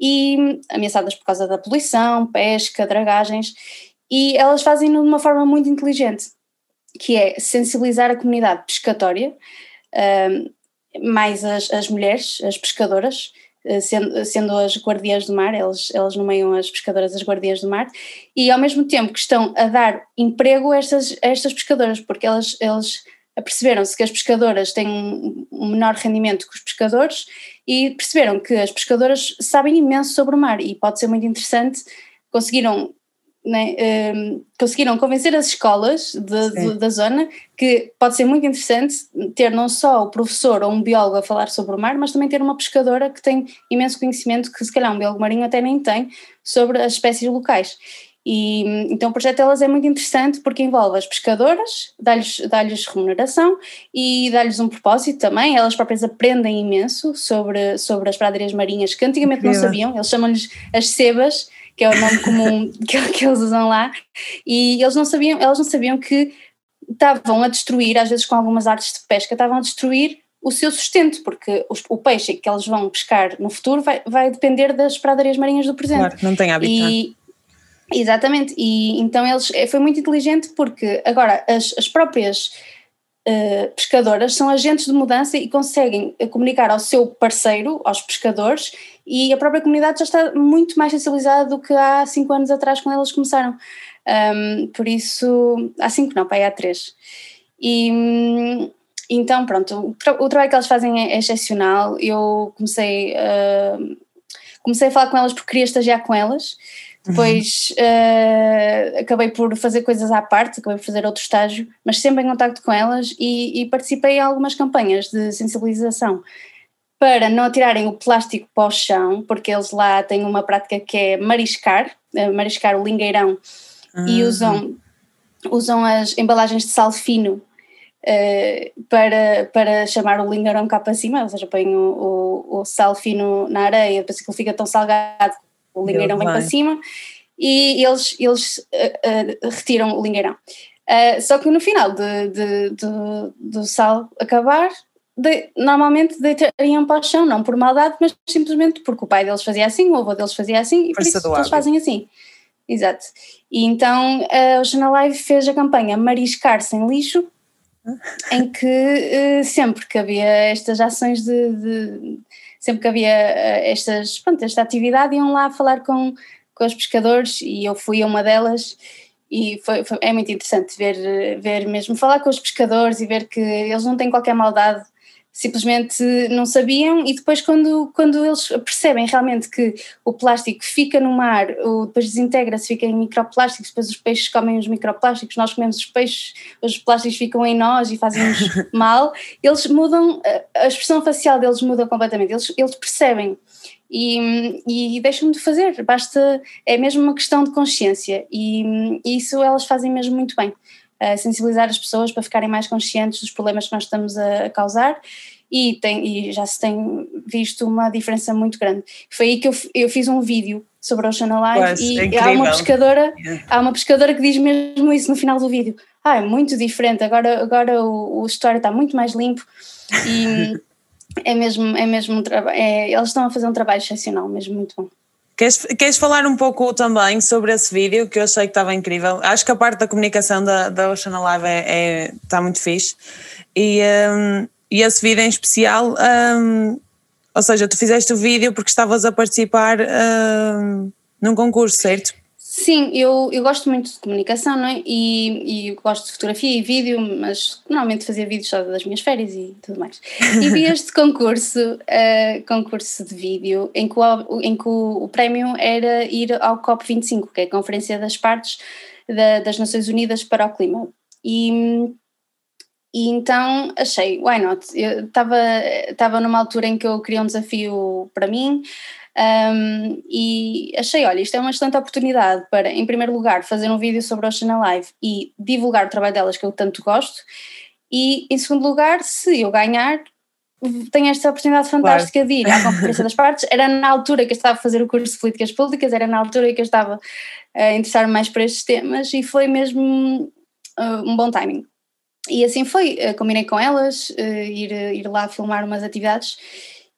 [SPEAKER 2] e ameaçadas por causa da poluição, pesca, dragagens, e elas fazem-no de uma forma muito inteligente, que é sensibilizar a comunidade pescatória, mais as, as mulheres, as pescadoras, eh, sendo, sendo as guardiãs do mar, eles, elas nomeiam as pescadoras as guardiãs do mar, e ao mesmo tempo que estão a dar emprego a estas, a estas pescadoras, porque elas, eles perceberam-se que as pescadoras têm um menor rendimento que os pescadores e perceberam que as pescadoras sabem imenso sobre o mar e pode ser muito interessante, conseguiram né, um, conseguiram convencer as escolas de, de, da zona que pode ser muito interessante ter não só o professor ou um biólogo a falar sobre o mar, mas também ter uma pescadora que tem imenso conhecimento, que se calhar um biólogo marinho até nem tem, sobre as espécies locais. E, então o projeto delas é muito interessante porque envolve as pescadoras, dá-lhes dá remuneração e dá-lhes um propósito também, elas próprias aprendem imenso sobre, sobre as pradarias marinhas que antigamente não sabiam, eles chamam-lhes as sebas, que é o nome comum que, que eles usam lá, e eles não sabiam, elas não sabiam que estavam a destruir, às vezes com algumas artes de pesca, estavam a destruir o seu sustento, porque os, o peixe que eles vão pescar no futuro vai, vai depender das pradarias marinhas do presente. Claro,
[SPEAKER 1] não tem habitat. E,
[SPEAKER 2] exatamente, e então eles, eh, foi muito inteligente porque agora as, as próprias uh, pescadoras são agentes de mudança e conseguem comunicar ao seu parceiro, aos pescadores, e a própria comunidade já está muito mais sensibilizada do que há cinco anos atrás quando elas começaram. Um, por isso, há cinco não, pai, há três. E então, pronto, o, o, trabalho que elas fazem é, é excepcional. Eu comecei, uh, comecei a falar com elas porque queria estagiar com elas. Depois uhum. uh, acabei por fazer coisas à parte, acabei por fazer outro estágio, mas sempre em contato com elas e, e participei em algumas campanhas de sensibilização para não tirarem o plástico para o chão, porque eles lá têm uma prática que é mariscar, eh, mariscar o lingueirão uhum. e usam, usam as embalagens de sal fino uh, para, para chamar o lingueirão cá para cima, ou seja, põem o, o, o sal fino na areia, depois que ele fica tão salgado, o lingueirão vem para cima e eles, eles uh, uh, retiram o lingueirão. só que no final de, de, de, do sal acabar, de, normalmente deitariam para o chão, não por maldade, mas simplesmente porque o pai deles fazia assim, o avô deles fazia assim e por isso eles fazem assim. Exato. E então a Ocean Live fez a campanha Mariscar Sem Lixo, em que uh, sempre que havia estas ações de sempre que havia uh, estas, pronto, esta atividade iam lá falar com, com os pescadores e eu fui a uma delas e foi, foi, é muito interessante ver, ver mesmo, falar com os pescadores e ver que eles não têm qualquer maldade simplesmente não sabiam e depois quando, quando eles percebem realmente que o plástico fica no mar, depois desintegra-se, fica em microplásticos, depois os peixes comem os microplásticos, nós comemos os peixes, os plásticos ficam em nós e fazem-nos mal, eles mudam, a expressão facial deles muda completamente, eles, eles percebem. E, e deixam de fazer, basta, é mesmo uma questão de consciência e, e isso elas fazem mesmo muito bem a sensibilizar as pessoas para ficarem mais conscientes dos problemas que nós estamos a, a causar e, tem, e já se tem visto uma diferença muito grande. Foi aí que eu, eu fiz um vídeo sobre a Ocean Alive e há uma pescadora yeah. há uma pescadora que diz mesmo isso no final do vídeo. Ah, é muito diferente, agora, agora o, o história está muito mais limpo e é mesmo, é mesmo um trabalho, é, eles estão a fazer um trabalho excepcional, mesmo muito bom.
[SPEAKER 1] Queres, queres falar um pouco também sobre esse vídeo que eu achei que estava incrível? Acho que a parte da comunicação da, da Ocean Alive é, é, está muito fixe e, um, e esse vídeo em especial, um, ou seja, tu fizeste o vídeo porque estavas a participar um, num concurso, certo?
[SPEAKER 2] Sim, eu, eu gosto muito de comunicação, não é? E, e gosto de fotografia e vídeo, mas normalmente fazia vídeos só das minhas férias e tudo mais. E vi este concurso, uh, concurso de vídeo, em que, o, em que o, o prémio era ir ao COP25, que é a Conferência das Partes da, das Nações Unidas para o Clima. E, e então achei, why not? Eu estava numa altura em que eu queria um desafio para mim um, e achei, olha, isto é uma excelente oportunidade para, em primeiro lugar, fazer um vídeo sobre a Ocean Alive e divulgar o trabalho delas que eu tanto gosto e, em segundo lugar, se eu ganhar, tenho esta oportunidade fantástica claro. de ir à Conferência das Partes. Era na altura que eu estava a fazer o curso de Políticas Públicas, era na altura que eu estava a interessar-me mais por estes temas e foi mesmo uh, um bom timing. E assim foi, uh, combinei com elas, uh, ir, ir lá filmar umas atividades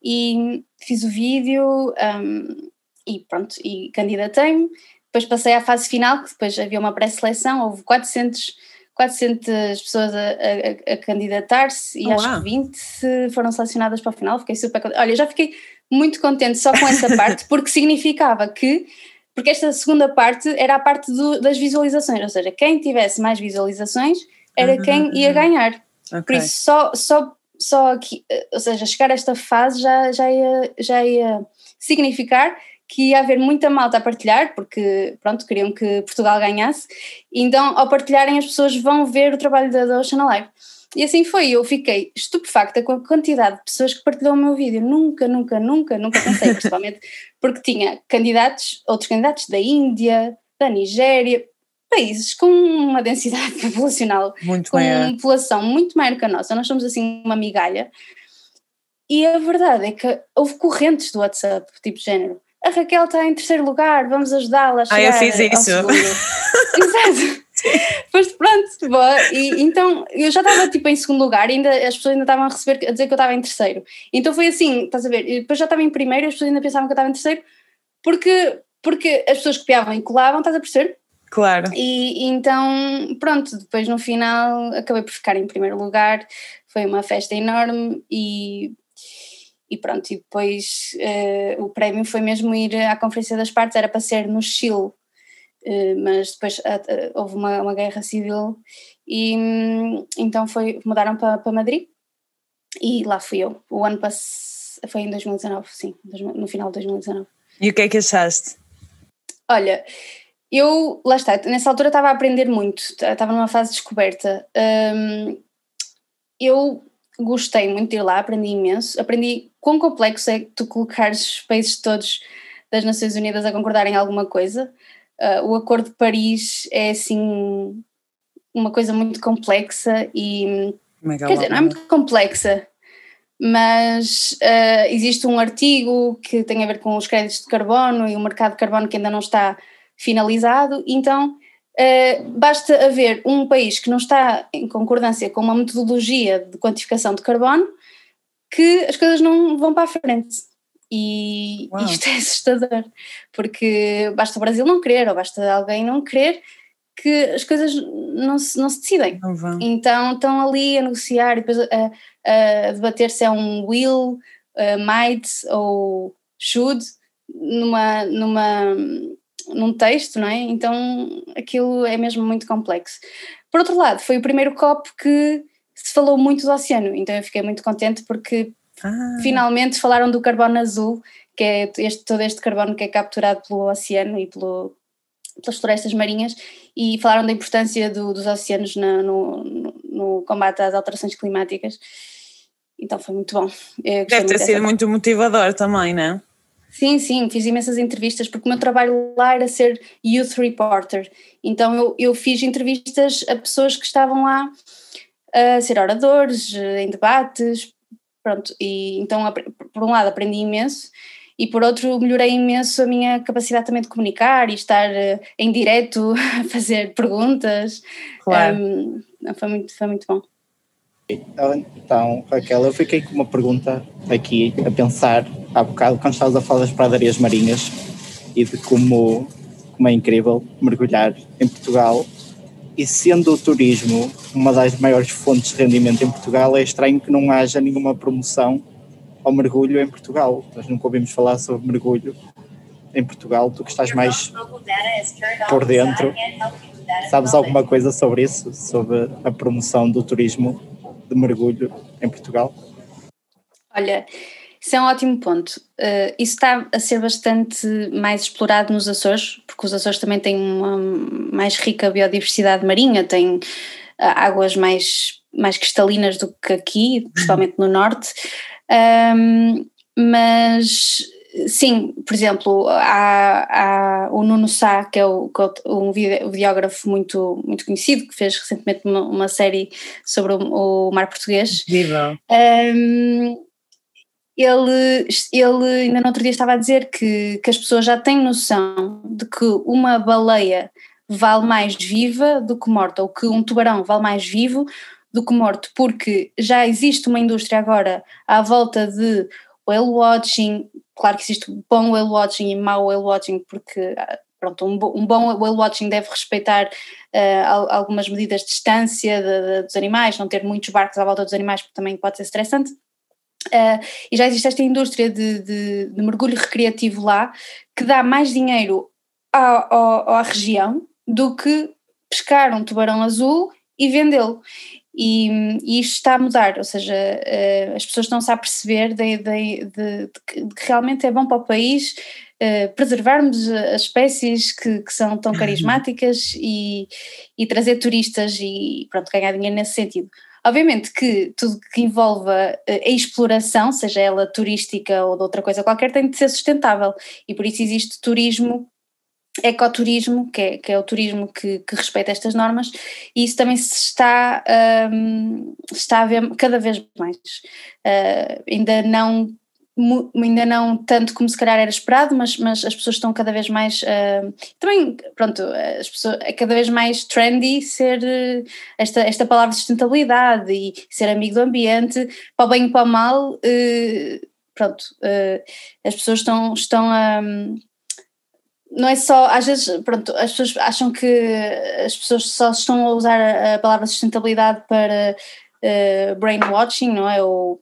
[SPEAKER 2] e fiz o vídeo um, e pronto, e candidatei-me. Depois passei à fase final, que depois havia uma pré-seleção, houve 400 400 pessoas a, a, a candidatar-se e oh, acho que 20 foram selecionadas para o final. Fiquei super contente. Olha, já fiquei muito contente só com essa parte, porque significava que, porque esta segunda parte era a parte do, das visualizações, ou seja, quem tivesse mais visualizações era uhum, quem ia ganhar. Okay. Por isso, só, só, só aqui, ou seja, chegar a esta fase já, já, ia, já ia significar que ia haver muita malta a partilhar, porque pronto, queriam que Portugal ganhasse, então ao partilharem as pessoas vão ver o trabalho da, da Ocean Alive. E assim foi, eu fiquei estupefacta com a quantidade de pessoas que partilhou o meu vídeo. Nunca, nunca, nunca, nunca pensei, principalmente porque tinha candidatos, outros candidatos da Índia, da Nigéria, países com uma densidade populacional, muito com maior. uma população muito maior que a nossa. Nós somos assim uma migalha. E a verdade é que houve correntes do WhatsApp, tipo de género a Raquel está em terceiro lugar, vamos ajudá-la a chegar
[SPEAKER 1] Ah, eu fiz isso.
[SPEAKER 2] Exato. Pois pronto, boa. E, então eu já estava tipo em segundo lugar, ainda, as pessoas ainda estavam a receber, a dizer que eu estava em terceiro. Então foi assim, estás a ver? E depois já estava em primeiro e as pessoas ainda pensavam que eu estava em terceiro, porque, porque as pessoas copiavam e colavam, estás a perceber?
[SPEAKER 1] Claro.
[SPEAKER 2] E, e então, pronto, depois no final acabei por ficar em primeiro lugar, foi uma festa enorme e e pronto, e depois uh, o prémio foi mesmo ir à Conferência das Partes, era para ser no Chile, uh, mas depois uh, houve uma, uma, guerra civil e um, então foi, mudaram para, para Madrid e lá fui eu. O ano passado, foi em 2019, sim, no final de 2019.
[SPEAKER 1] E o que é que achaste?
[SPEAKER 2] Olha, eu, lá está, nessa altura estava a aprender muito, estava numa fase de descoberta. Um, eu gostei muito de ir lá, aprendi imenso. Aprendi quão complexo é tu colocares os países todos das Nações Unidas a concordarem em alguma coisa. Uh, o Acordo de Paris é assim uma coisa muito complexa e Mega quer dizer, não é muito complexa, mas uh, existe um artigo que tem a ver com os créditos de carbono e o mercado de carbono que ainda não está finalizado, então Uh, basta haver um país que não está em concordância com uma metodologia de quantificação de carbono que as coisas não vão para a frente. E Uau. isto é assustador, porque basta o Brasil não querer, ou basta alguém não querer, que as coisas não se, não se decidem. Não então estão ali a negociar e depois a, a debater se é um will, uh, might ou should, numa, numa num texto, não é? Então aquilo é mesmo muito complexo. Por outro lado, foi o primeiro copo que se falou muito do oceano, então eu fiquei muito contente porque ah. finalmente falaram do carbono azul, que é este, todo este carbono que é capturado pelo oceano e pelo, pelas florestas marinhas, e falaram da importância do, dos oceanos na, no, no, no combate às alterações climáticas. Então foi muito bom.
[SPEAKER 1] Deve ter sido muito motivador também, não é?
[SPEAKER 2] Sim, sim, fiz imensas entrevistas, porque o meu trabalho lá era ser youth reporter. Então eu, eu fiz entrevistas a pessoas que estavam lá a ser oradores, em debates, pronto. E então, por um lado, aprendi imenso e por outro, melhorei imenso a minha capacidade também de comunicar e estar eh, em direto a fazer perguntas. Claro. Um, foi, muito, foi muito bom.
[SPEAKER 3] Então, então, Raquel, eu fiquei com uma pergunta aqui a pensar há bocado quando estavas a falar das pradarias marinhas e de como, como é incrível mergulhar em Portugal. E sendo o turismo uma das maiores fontes de rendimento em Portugal, é estranho que não haja nenhuma promoção ao mergulho em Portugal. Nós nunca ouvimos falar sobre mergulho em Portugal, tu que estás mais por dentro. Sabes alguma coisa sobre isso? Sobre a promoção do turismo de mergulho em Portugal?
[SPEAKER 2] Olha, isso é um ótimo ponto. Uh, isso está a ser bastante mais explorado nos Açores, porque os Açores também têm uma mais rica biodiversidade marinha, tem águas mais, mais cristalinas do que aqui, principalmente no norte. Um, mas sim, por exemplo, há, há o Nuno Sá, que é, o, é um videógrafo muito, muito conhecido, que fez recentemente uma, uma série sobre o, o mar português.
[SPEAKER 1] Viva!
[SPEAKER 2] Um, ele, ele ainda no outro dia estava a dizer que, que as pessoas já têm noção de que uma baleia vale mais viva do que morta, ou que um tubarão vale mais vivo do que morto, porque já existe uma indústria agora à volta de whale watching, claro que existe bom whale watching e mau whale watching, porque pronto, um, um bom whale watching deve respeitar uh, algumas medidas de distância de, de, dos animais, não ter muitos barcos à volta dos animais, porque também pode ser estressante. Uh, e já existe esta indústria de, de, de, mergulho recreativo lá que dá mais dinheiro à, à, à região do que pescar um tubarão azul e vendê-lo. E, e, isto está a mudar, ou seja, uh, as pessoas estão-se a perceber de, de, de, de, que realmente é bom para o país uh, preservarmos as espécies que, que são tão uhum. carismáticas e, e, trazer turistas e pronto, ganhar dinheiro nesse sentido. Obviamente que tudo que envolva eh, a exploração, seja ela turística ou de outra coisa qualquer, tem de ser sustentável e por isso existe turismo ecoturismo, que é, que é o turismo que, que, respeita estas normas, e isso também se está, um, está a ver cada vez mais. Uh, ainda não ainda não tanto como se calhar era esperado, mas, mas as pessoas estão cada vez mais uh, também, pronto, as pessoas, é cada vez mais trendy ser uh, esta, esta palavra de sustentabilidade e ser amigo do ambiente, para o bem e para o mal, uh, pronto, as pessoas estão, estão a não é só, às vezes, pronto, as pessoas acham que as pessoas só estão a usar a palavra sustentabilidade para brainwashing, não é? Ou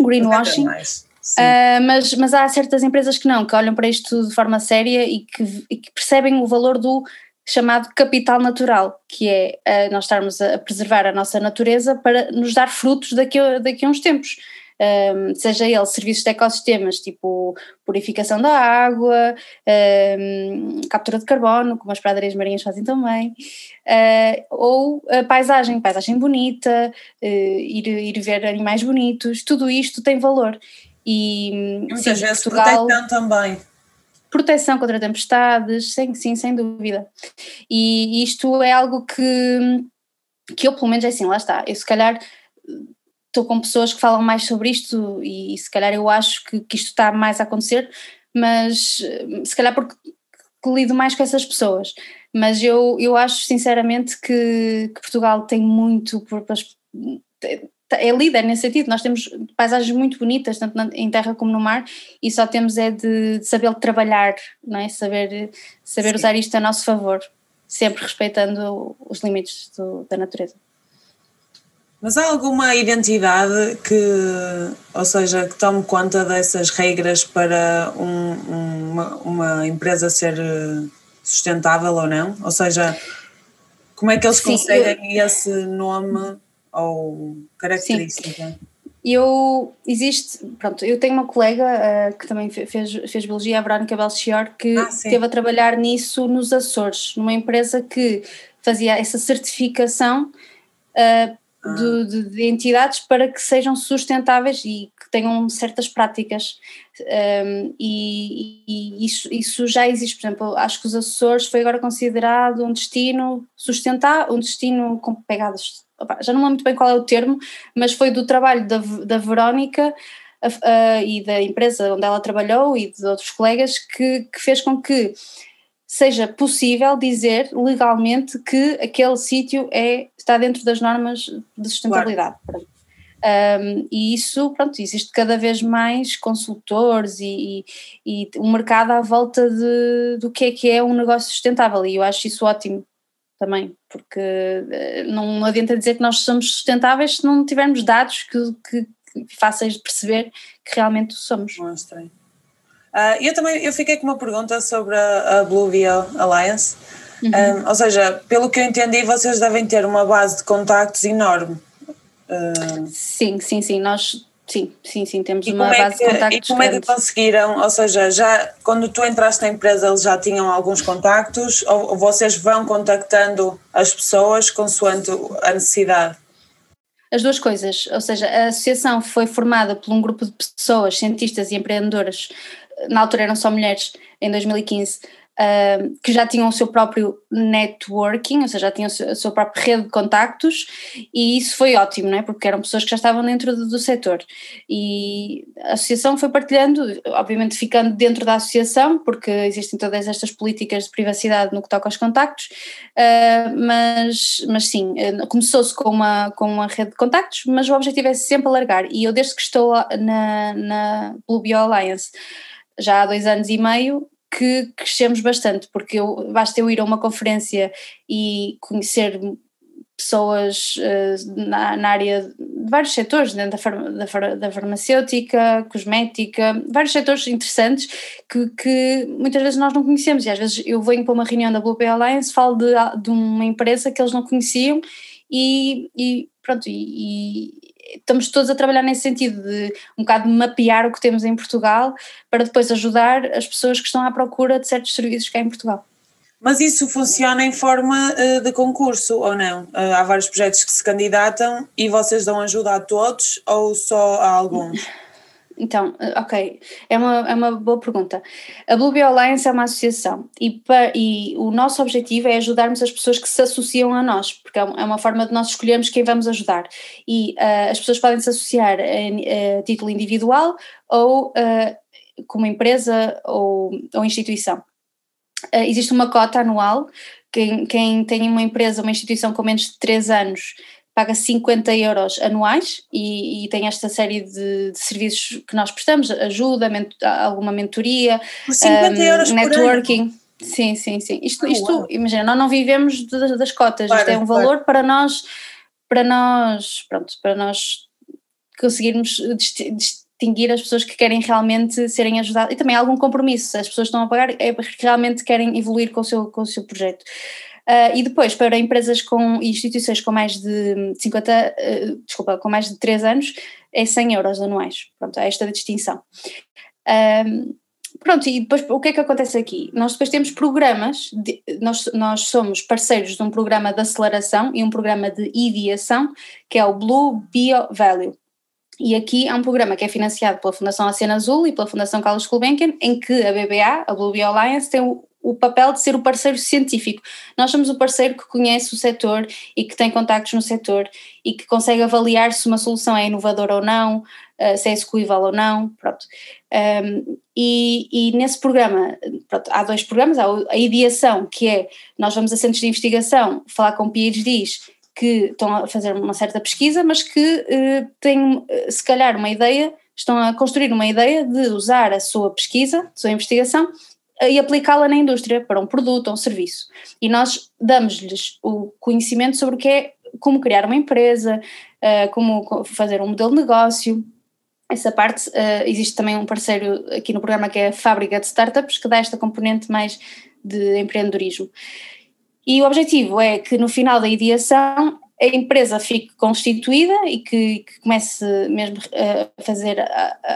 [SPEAKER 2] greenwashing. Uh, mas, mas há certas empresas que não, que olham para isto de forma séria e que, e que percebem o valor do chamado capital natural, que é uh, nós estarmos a preservar a nossa natureza para nos dar frutos daqui a, daqui a uns tempos. Um, seja ele serviços de ecossistemas, tipo purificação da água, um, captura de carbono, como as pradarias marinhas fazem também, uh, ou a paisagem, paisagem bonita, uh, ir, ir ver animais bonitos, tudo isto tem valor.
[SPEAKER 1] E, e muitas sim, vezes Portugal, proteção também.
[SPEAKER 2] Proteção contra tempestades, sim, sim, sem dúvida. E isto é algo que, que eu, pelo menos, é assim, lá está. Eu, se calhar, estou com pessoas que falam mais sobre isto e, se calhar, eu acho que, que isto está mais a acontecer, mas se calhar porque lido mais com essas pessoas. Mas eu, eu acho, sinceramente, que, que Portugal tem muito. Por, é líder nesse sentido. Nós temos paisagens muito bonitas, tanto em terra como no mar, e só temos é de, de saber trabalhar, não é? saber, saber usar isto a nosso favor, sempre respeitando os limites do, da natureza.
[SPEAKER 1] Mas há alguma identidade que, ou seja, que tome conta dessas regras para um, uma, uma, empresa ser eh, sustentável ou não? Ou seja, como é que eles conseguem eu... esse nome ou característica? Sim.
[SPEAKER 2] Eu, existe, pronto, eu tenho uma colega uh, que também fez, fez biologia, a Verónica Belchior, que ah, esteve a trabalhar nisso nos Açores, numa empresa que fazia essa certificação uh. De, de, de, entidades para que sejam sustentáveis e que tenham certas práticas. Um, e, e isso, isso, já existe, por exemplo, acho que os Açores foi agora considerado um destino sustentável, um destino com pegadas. Já não lembro muito bem qual é o termo, mas foi do trabalho da, da Verónica e da empresa onde ela trabalhou e de outros colegas que, que fez com que seja possível dizer legalmente que aquele sítio é, está dentro das normas de sustentabilidade. Claro. Um, e isso, pronto, existe cada vez mais consultores e, e, e um mercado à volta de, do que é que é um negócio sustentável e eu acho isso ótimo também, porque eh, não adianta dizer que nós somos sustentáveis se não tivermos dados que, que, que fáceis de perceber que realmente somos.
[SPEAKER 1] Mostrem. Uh, eu também eu fiquei com uma pergunta sobre a, a Blue Bio Alliance. Uhum. Um, ou seja, pelo que eu entendi, vocês devem ter uma base de contactos enorme.
[SPEAKER 2] Uh... Sim, sim, sim. Nós Sim, sim, sim, temos e uma é base que, de contactos.
[SPEAKER 1] E como é que conseguiram? Ou seja, já quando tu entraste na empresa eles já tinham alguns contactos ou, ou vocês vão contactando as pessoas consoante a necessidade?
[SPEAKER 2] As duas coisas, ou seja, a associação foi formada por um grupo de pessoas, cientistas e empreendedoras, na altura eram só mulheres, em 2015, uh, que já tinham o seu próprio networking, ou seja, já tinham a sua própria rede de contactos, e isso foi ótimo, não é? Porque eram pessoas que já estavam dentro do, do setor. E a associação foi partilhando, obviamente ficando dentro da associação, porque existem todas estas políticas de privacidade no que toca aos contactos, uh, mas, mas sim, começou-se com uma, com uma rede de contactos, mas o objetivo é sempre alargar. E eu, desde que estou na, na Blue Bio Alliance, já há dois anos e meio, que crescemos bastante, porque eu, basta eu ir a uma conferência e conhecer pessoas uh, na, na, área de vários setores, dentro da, da, da, farmacêutica, cosmética, vários setores interessantes que, que, muitas vezes nós não conhecemos. E às vezes eu venho para uma reunião da Blue Bay Alliance, falo de, de uma empresa que eles não conheciam e, e pronto, e, estamos todos a trabalhar nesse sentido de um bocado mapear o que temos em Portugal para depois ajudar as pessoas que estão à procura de certos serviços cá em Portugal.
[SPEAKER 1] Mas isso funciona em forma uh, de concurso ou não? Uh, há vários projetos que se candidatam e vocês dão ajuda a todos ou só a alguns?
[SPEAKER 2] Então, eh, ok, é uma, é uma boa pergunta. A Blue Bio Alliance é uma associação e, e o nosso objetivo é ajudarmos as pessoas que se associam a nós, porque é uma é forma de nós escolhermos quem vamos ajudar. E uh, as pessoas podem se associar a, a título individual ou uh, como empresa ou, ou instituição. Uh, existe uma cota anual, quem, quem tem uma empresa, uma instituição com menos de 3 anos paga 50 euros anuais e, e tem esta série de, de, serviços que nós prestamos, ajuda, ment, alguma mentoria,
[SPEAKER 1] por 50 um, euros
[SPEAKER 2] networking. Sim, sim, sim. Isto, isto imagina, nós não vivemos de, das cotas, claro, isto é um valor claro. para nós, para nós, pronto, para nós conseguirmos distinguir as pessoas que querem realmente serem ajudadas e também algum compromisso, as pessoas estão a pagar é porque realmente querem evoluir com o seu, com o seu projeto. Uh, e depois, para empresas com instituições com mais de 50, uh, ah, desculpa, com mais de 3 anos, é 100 euros anuais. Pronto, é esta distinção. Uh, pronto, e depois o que é que acontece aqui? Nós depois temos programas, de, nós, nós somos parceiros de um programa de aceleração e um programa de ideação, que é o Blue Bio Value. E aqui é um programa que é financiado pela Fundação Oceano Azul e pela Fundação Carlos Gulbenkian, em que a BBA, a Blue Bio Alliance, tem o o papel de ser o parceiro científico. Nós somos o parceiro que conhece o setor e que tem contactos no setor e que consegue avaliar se uma solução é inovadora ou não, uh, se é execuível ou não, pronto. Um, e, e, nesse programa, pronto, há dois programas, há a ideação, que é, nós vamos a centros de investigação falar com PhDs que estão a fazer uma certa pesquisa, mas que uh, têm, eh, se calhar, uma ideia, estão a construir uma ideia de usar a sua pesquisa, a sua investigação, e aplicá-la na indústria para um produto ou um serviço. E nós damos-lhes o conhecimento sobre o que é como criar uma empresa, uh, como fazer um modelo de negócio. Essa parte, uh, existe também um parceiro aqui no programa que é a Fábrica de Startups, que dá esta componente mais de empreendedorismo. E o objetivo é que no final da ideação a empresa fique constituída e que, que comece mesmo a fazer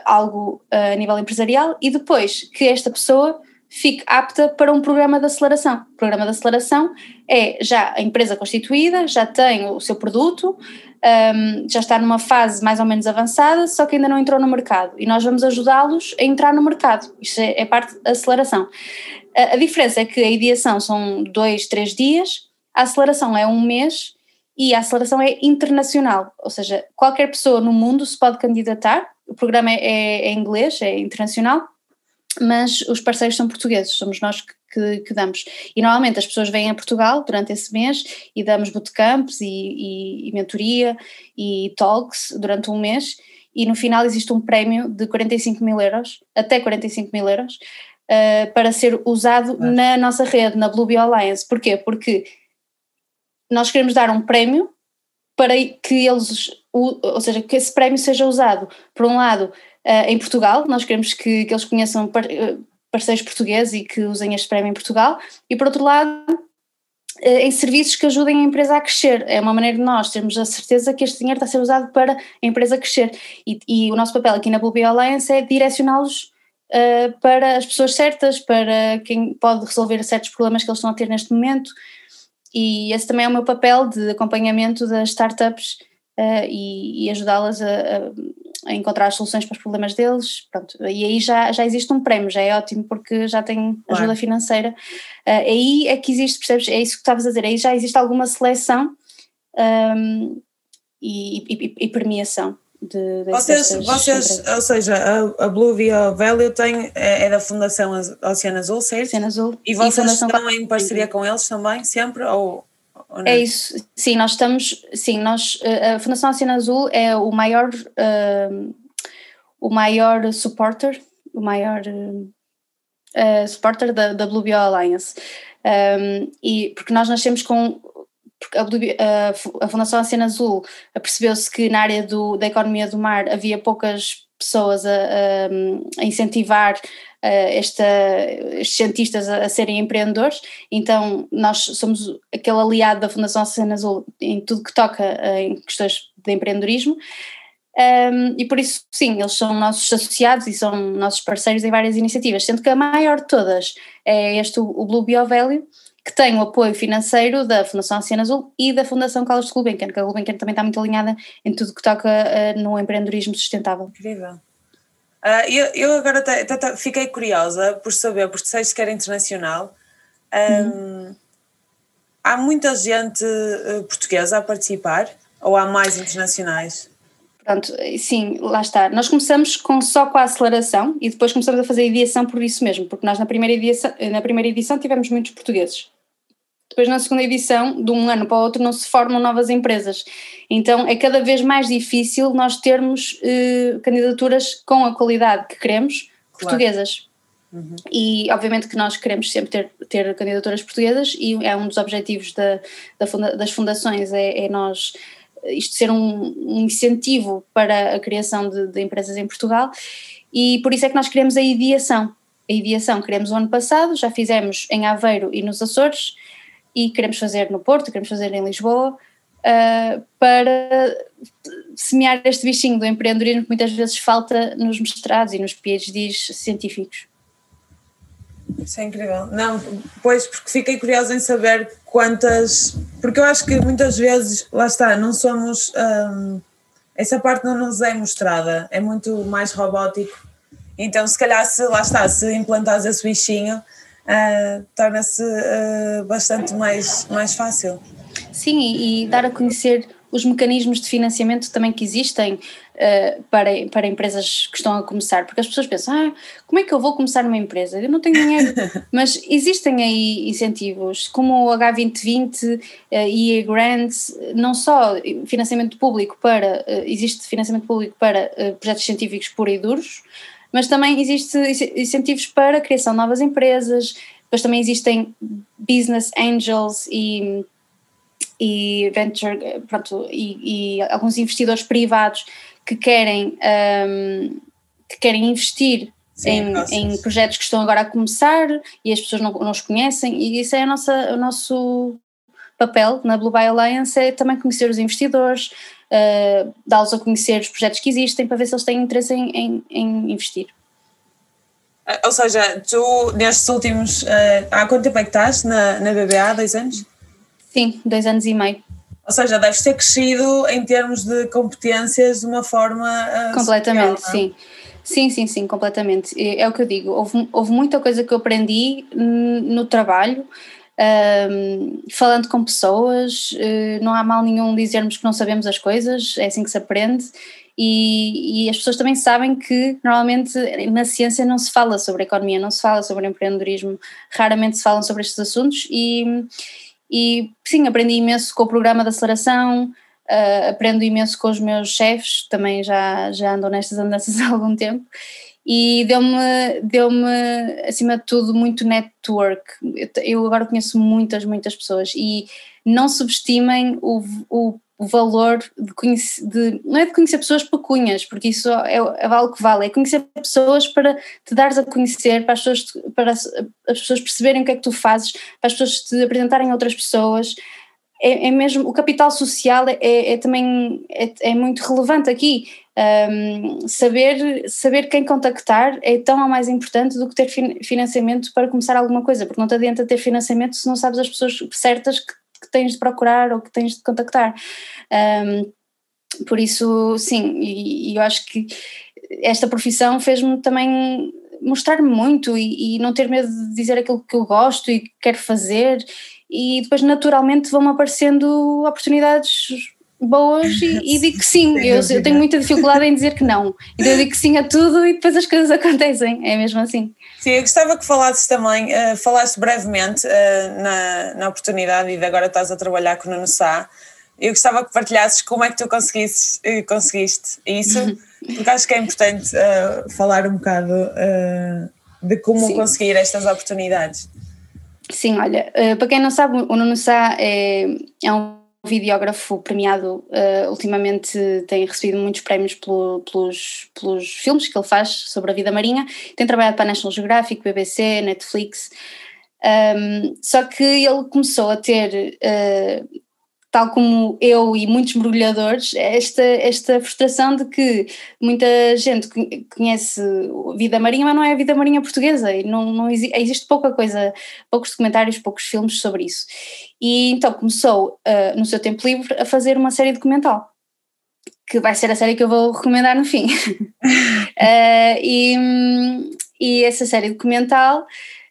[SPEAKER 2] algo a nível empresarial e depois que esta pessoa fique apta para um programa de aceleração. O programa de aceleração é já a empresa constituída, já tem o seu produto, um, já está numa fase mais ou menos avançada, só que ainda não entrou no mercado e nós vamos ajudá-los a entrar no mercado. Isto é, é parte da aceleração. A, a, diferença é que a ideação são dois, três dias, a aceleração é um mês e a aceleração é internacional, ou seja, qualquer pessoa no mundo se pode candidatar. O programa é, é, é inglês, é internacional mas os parceiros são portugueses, somos nós que, que, que, damos. E normalmente as pessoas vêm a Portugal durante esse mês e damos bootcamps e, e, e mentoria e talks durante um mês e no final existe um prémio de 45 mil euros, até 45 mil euros, uh, para ser usado na nossa rede, na Blue Bio Alliance. Porquê? Porque nós queremos dar um prémio para que eles, ou seja, que esse prémio seja usado, por um lado, uh, em Portugal, nós queremos que, que eles conheçam par, uh, parceiros portugueses e que usem este prémio em Portugal, e por outro lado, em serviços que ajudem a empresa a crescer. É uma maneira de nós termos a certeza que este dinheiro está a ser usado para a empresa crescer. E, e o nosso papel aqui na Blue Bio Alliance é direcioná-los uh, para as pessoas certas, para quem pode resolver certos problemas que eles estão a ter neste momento. E esse também é o meu papel de acompanhamento das startups uh, e, e ajudá-las a, a, a, encontrar as soluções para os problemas deles. Pronto, e aí já, já existe um prémio, já é ótimo porque já tem ajuda claro. financeira. Uh, aí é que existe, percebes? É isso que estavas a dizer, aí já existe alguma seleção um, e, e, e, premiação. De,
[SPEAKER 1] de vocês, vocês ou seja, a, a Blue Via Value tem, é, é, da Fundação Oceano Azul, certo?
[SPEAKER 2] Oceano Azul.
[SPEAKER 1] E vocês estão em parceria com eles também, sempre? Ou,
[SPEAKER 2] é isso, sim, nós estamos, sim, nós, eh, a Fundação Oceano Azul é o maior, uh, o maior supporter, o maior uh, supporter da, da Blue Bio Alliance, um, e porque nós nascemos com, porque a, a, a Fundação Oceano Azul percebeu-se que na área do, da economia do mar havia poucas pessoas a, a incentivar esta, estes cientistas a, a, serem empreendedores, então nós somos aquele aliado da Fundação Oceano Azul em tudo que toca em questões de empreendedorismo. Um, e por isso, sim, eles são nossos associados e são nossos parceiros em várias iniciativas, sendo que a maior de todas é este, o Blue Bio que tem o apoio financeiro da Fundação Oceano Azul e da Fundação Carlos de Gulbenkian, que a Gulbenkian também está muito alinhada em tudo que toca uh, no empreendedorismo sustentável.
[SPEAKER 1] Incrível. Uh, eu, eu, agora até, fiquei curiosa por saber, porque sei que era internacional. Um, uhum. Há muita gente uh, portuguesa a participar ou há mais internacionais?
[SPEAKER 2] Pronto, sim, lá está. Nós começamos com, só com a aceleração e depois começamos a fazer a ideação por isso mesmo, porque nós na primeira edição, na primeira edição tivemos muitos portugueses. Depois, na segunda edição, de um ano para o outro, não se formam novas empresas. Então, é cada vez mais difícil nós termos eh, candidaturas com a qualidade que queremos, claro. portuguesas. Uhum. E, obviamente, que nós queremos sempre ter, ter candidaturas portuguesas e é um dos objetivos da, da funda, das fundações, é, é, nós isto ser um, um incentivo para a criação de, de empresas em Portugal e por isso é que nós queremos a ideação. A ideação queremos o ano passado, já fizemos em Aveiro e nos Açores, e queremos fazer no Porto, queremos fazer em Lisboa, uh, para semear este bichinho do empreendedorismo que muitas vezes falta nos mestrados e nos PhDs científicos.
[SPEAKER 1] Isso é incrível. Não, pois, porque fiquei curiosa em saber quantas. Porque eu acho que muitas vezes, lá está, não somos. Um, essa parte não nos é mostrada, é muito mais robótico. Então, se calhar, se lá está, se implantares esse bichinho, uh, torna-se uh, bastante mais, mais fácil.
[SPEAKER 2] Sim, e, e, dar a conhecer os mecanismos de financiamento também que existem uh, para, para empresas que estão a começar, porque as pessoas pensam, ah, como é que eu vou começar uma empresa? Eu não tenho dinheiro, mas existem aí incentivos, como o H2020 e a Grants, não só financiamento público para, existe financiamento público para projetos científicos puros e duros, mas também existem incentivos para a criação de novas empresas, depois também existem business angels e, e venture, pronto, e, e alguns investidores privados que querem, um, que querem investir Sim, em, em, projetos que estão agora a começar e as pessoas não, não os conhecem. E isso é a nossa, o nosso papel na Blue Bio Alliance é também conhecer os investidores, uh, dá-los a conhecer os projetos que existem para ver se eles têm interesse em, em, em investir.
[SPEAKER 1] Ah, ou seja, tu nestes últimos. Uh, há quanto tempo é que estás na, na BBA? Dois anos?
[SPEAKER 2] Sim, dois anos e meio.
[SPEAKER 1] Ou seja, deves ter crescido em termos de competências de uma forma. Uh,
[SPEAKER 2] completamente, superior, sim. Sim, sim, sim, completamente. É o que eu digo. Houve, houve muita coisa que eu aprendi no trabalho, um, falando com pessoas, uh, não há mal nenhum dizermos que não sabemos as coisas, é assim que se aprende. E, e, as pessoas também sabem que normalmente na ciência não se fala sobre economia, não se fala sobre empreendedorismo, raramente se falam sobre estes assuntos e, e sim, aprendi imenso com o programa de aceleração, uh, aprendo imenso com os meus chefes, também já, já andam nestas andanças há algum tempo e deu-me, deu-me, acima de tudo, muito network. Eu agora conheço muitas, muitas pessoas e não subestimem o, o o valor de conhecer, de, não é de conhecer pessoas pecunhas, porque isso é, é algo que vale, é conhecer pessoas para te dares a conhecer, para as pessoas, para as, as pessoas perceberem o que é que tu fazes, para as pessoas te apresentarem a outras pessoas. É, é mesmo, o capital social é, é também é, é, muito relevante aqui. Um, saber, saber quem contactar é tão ou mais importante do que ter financiamento para começar alguma coisa, porque não te adianta ter financiamento se não sabes as pessoas certas que que tens de procurar ou que tens de contactar. Um, por isso, sim, e, e, eu acho que esta profissão fez-me também mostrar-me muito e, e, não ter medo de dizer aquilo que eu gosto e que quero fazer, e depois naturalmente vão-me aparecendo oportunidades boas e, e digo que sim. Eu, eu, tenho muita dificuldade em dizer que não. Então eu digo que sim a tudo e depois as coisas acontecem, é mesmo assim.
[SPEAKER 1] Sim, eu gostava que falasses também, uh, falaste brevemente uh, na, na oportunidade e de agora estás a trabalhar com o Nuno Sá. Eu gostava que partilhasses como é que tu conseguiste, uh, conseguiste isso, porque acho que é importante falar um bocado de como Sim. conseguir estas oportunidades.
[SPEAKER 2] Sim, olha, para quem não sabe, o Nuno Sá é, é um videógrafo premiado, uh, ultimamente tem recebido muitos prémios pelo, pelos, pelos filmes que ele faz sobre a vida marinha, tem trabalhado para a National Geographic, BBC, Netflix, um, só que ele começou a ter uh, tal como eu e muitos mergulhadores, esta, esta frustração de que muita gente conhece vida marinha, mas não é a vida marinha portuguesa, e não, não existe, pouca coisa, poucos documentários, poucos filmes sobre isso. E então começou, uh, no seu tempo livre, a fazer uma série documental, que vai ser a série que eu vou recomendar no fim. uh, e, e essa série documental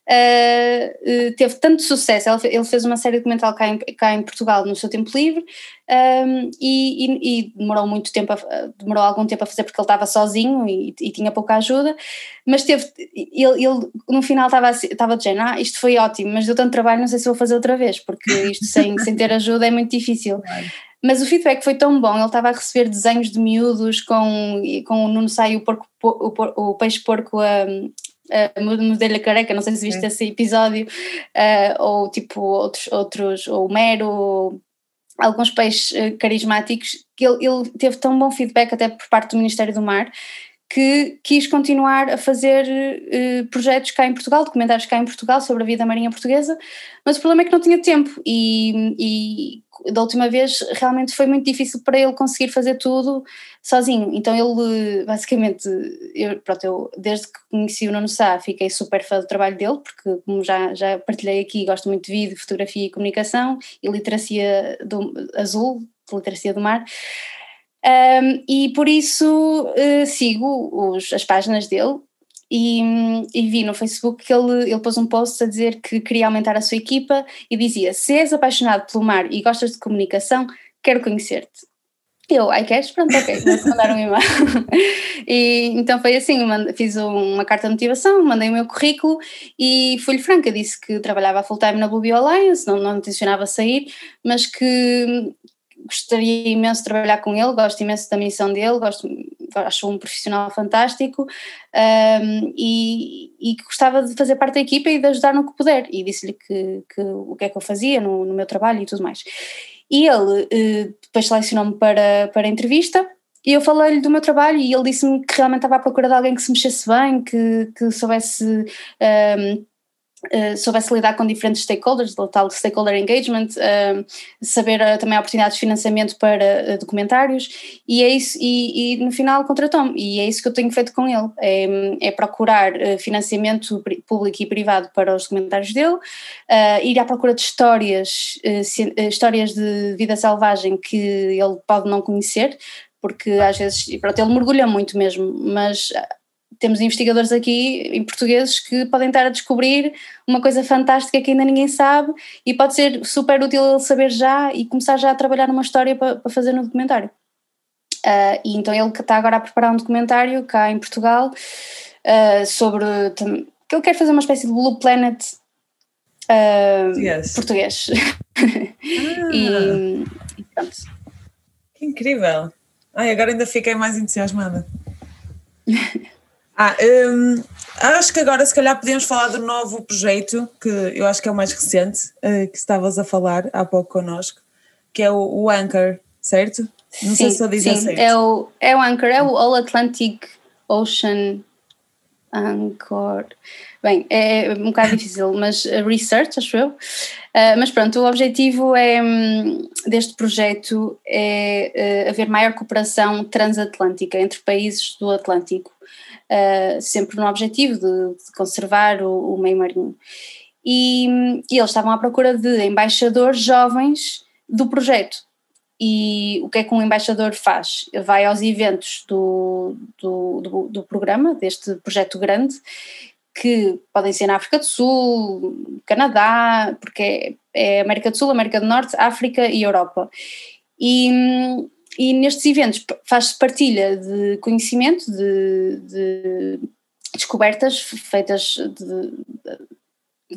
[SPEAKER 2] uh, teve tanto sucesso. Ele, fez uma série documental cá em, cá em Portugal no seu tempo livre um, e, e, e, demorou muito tempo, a, demorou algum tempo a fazer porque ele estava sozinho e, e tinha pouca ajuda, mas teve, ele, ele no final estava, estava dizendo, ah, isto foi ótimo, mas deu tanto trabalho, não sei se vou fazer outra vez, porque isto sem, sem ter ajuda é muito difícil. Mas o feedback foi tão bom, ele estava a receber desenhos de miúdos com, com o Nuno Sai o, porco, o, o peixe porco a, uh, modelo careca, não sei se viste esse episódio, uh, ou tipo outros, outros ou Mero, alguns peixes uh, carismáticos, que ele, ele teve tão bom feedback até por parte do Ministério do Mar, que quis continuar a fazer uh, projetos cá em Portugal, documentários cá em Portugal sobre a vida marinha portuguesa, mas o problema é que não tinha tempo e, e da última vez realmente foi muito difícil para ele conseguir fazer tudo sozinho. Então ele basicamente, eu, pronto, eu desde que conheci o Nuno Sá fiquei super fã do trabalho dele, porque como já, já partilhei aqui, gosto muito de vídeo, fotografia e comunicação e literacia do, azul, literacia do mar. Um, e por isso uh, sigo os, as páginas dele e, e, vi no Facebook que ele, ele pôs um post a dizer que queria aumentar a sua equipa e dizia: Se és apaixonado pelo mar e gostas de comunicação, quero conhecer-te. Eu, ai queres? Pronto, ok, vou mandar um e-mail. e então foi assim, fiz uma carta de motivação, mandei o meu currículo e fui-lhe franca, disse que trabalhava full time na Blue Alliance, não, não intencionava sair, mas que gostaria imenso de trabalhar com ele, gosto imenso da missão dele, gosto, acho um profissional fantástico um, e, e gostava de fazer parte da equipa e de ajudar no que puder. E disse-lhe que, que, o que é que eu fazia no, no meu trabalho e tudo mais. E ele uh, depois selecionou-me para, para a entrevista. E eu falei-lhe do meu trabalho e ele disse-me que realmente estava à procura de alguém que se mexesse bem, que, que soubesse um, Uh, soubesse lidar com diferentes stakeholders, o tal stakeholder engagement, uh, saber uh, também oportunidades de financiamento para documentários e é isso, e, e no final contratou-me e é isso que eu tenho feito com ele, é, é procurar financiamento público e privado para os documentários dele, ir à procura de histórias, histórias de vida selvagem que ele pode não conhecer, porque às vezes, pronto, ele mergulha muito mesmo, mas temos investigadores aqui em portugueses que podem estar a descobrir uma coisa fantástica que ainda ninguém sabe e pode ser super útil saber já e começar já a trabalhar numa história para, para fazer no documentário. Uh, e então ele está agora a preparar um documentário cá em Portugal uh, sobre que ele quer fazer uma espécie de Blue Planet uh, yes. português. Ah. e, e pronto.
[SPEAKER 1] Que incrível! Ai, agora ainda fiquei mais entusiasmada. Ah, um, acho que agora se calhar podemos falar do novo projeto, que eu acho que é o mais recente, uh, que estavas a falar há pouco connosco, que é o, o Anchor. certo? Não
[SPEAKER 2] sim,
[SPEAKER 1] sei se eu dizer
[SPEAKER 2] sim.
[SPEAKER 1] certo.
[SPEAKER 2] É o, é o Anchor, é o All Atlantic Ocean Anchor. Bem, é um bocado difícil, mas research, acho eu. Uh, mas pronto, o objetivo é, hum, deste projeto é uh, haver maior cooperação transatlântica entre países do Atlântico, uh, sempre no objetivo de, de conservar o, o, meio marinho. E, e eles estavam à procura de embaixadores jovens do projeto. E o que é que um embaixador faz? Ele vai aos eventos do, do, do, do programa, deste projeto grande, que podem ser na África do Sul, Canadá, porque é, é América do Sul, América do Norte, África e Europa. E, e nestes eventos faz-se partilha de conhecimento, de, de descobertas feitas de,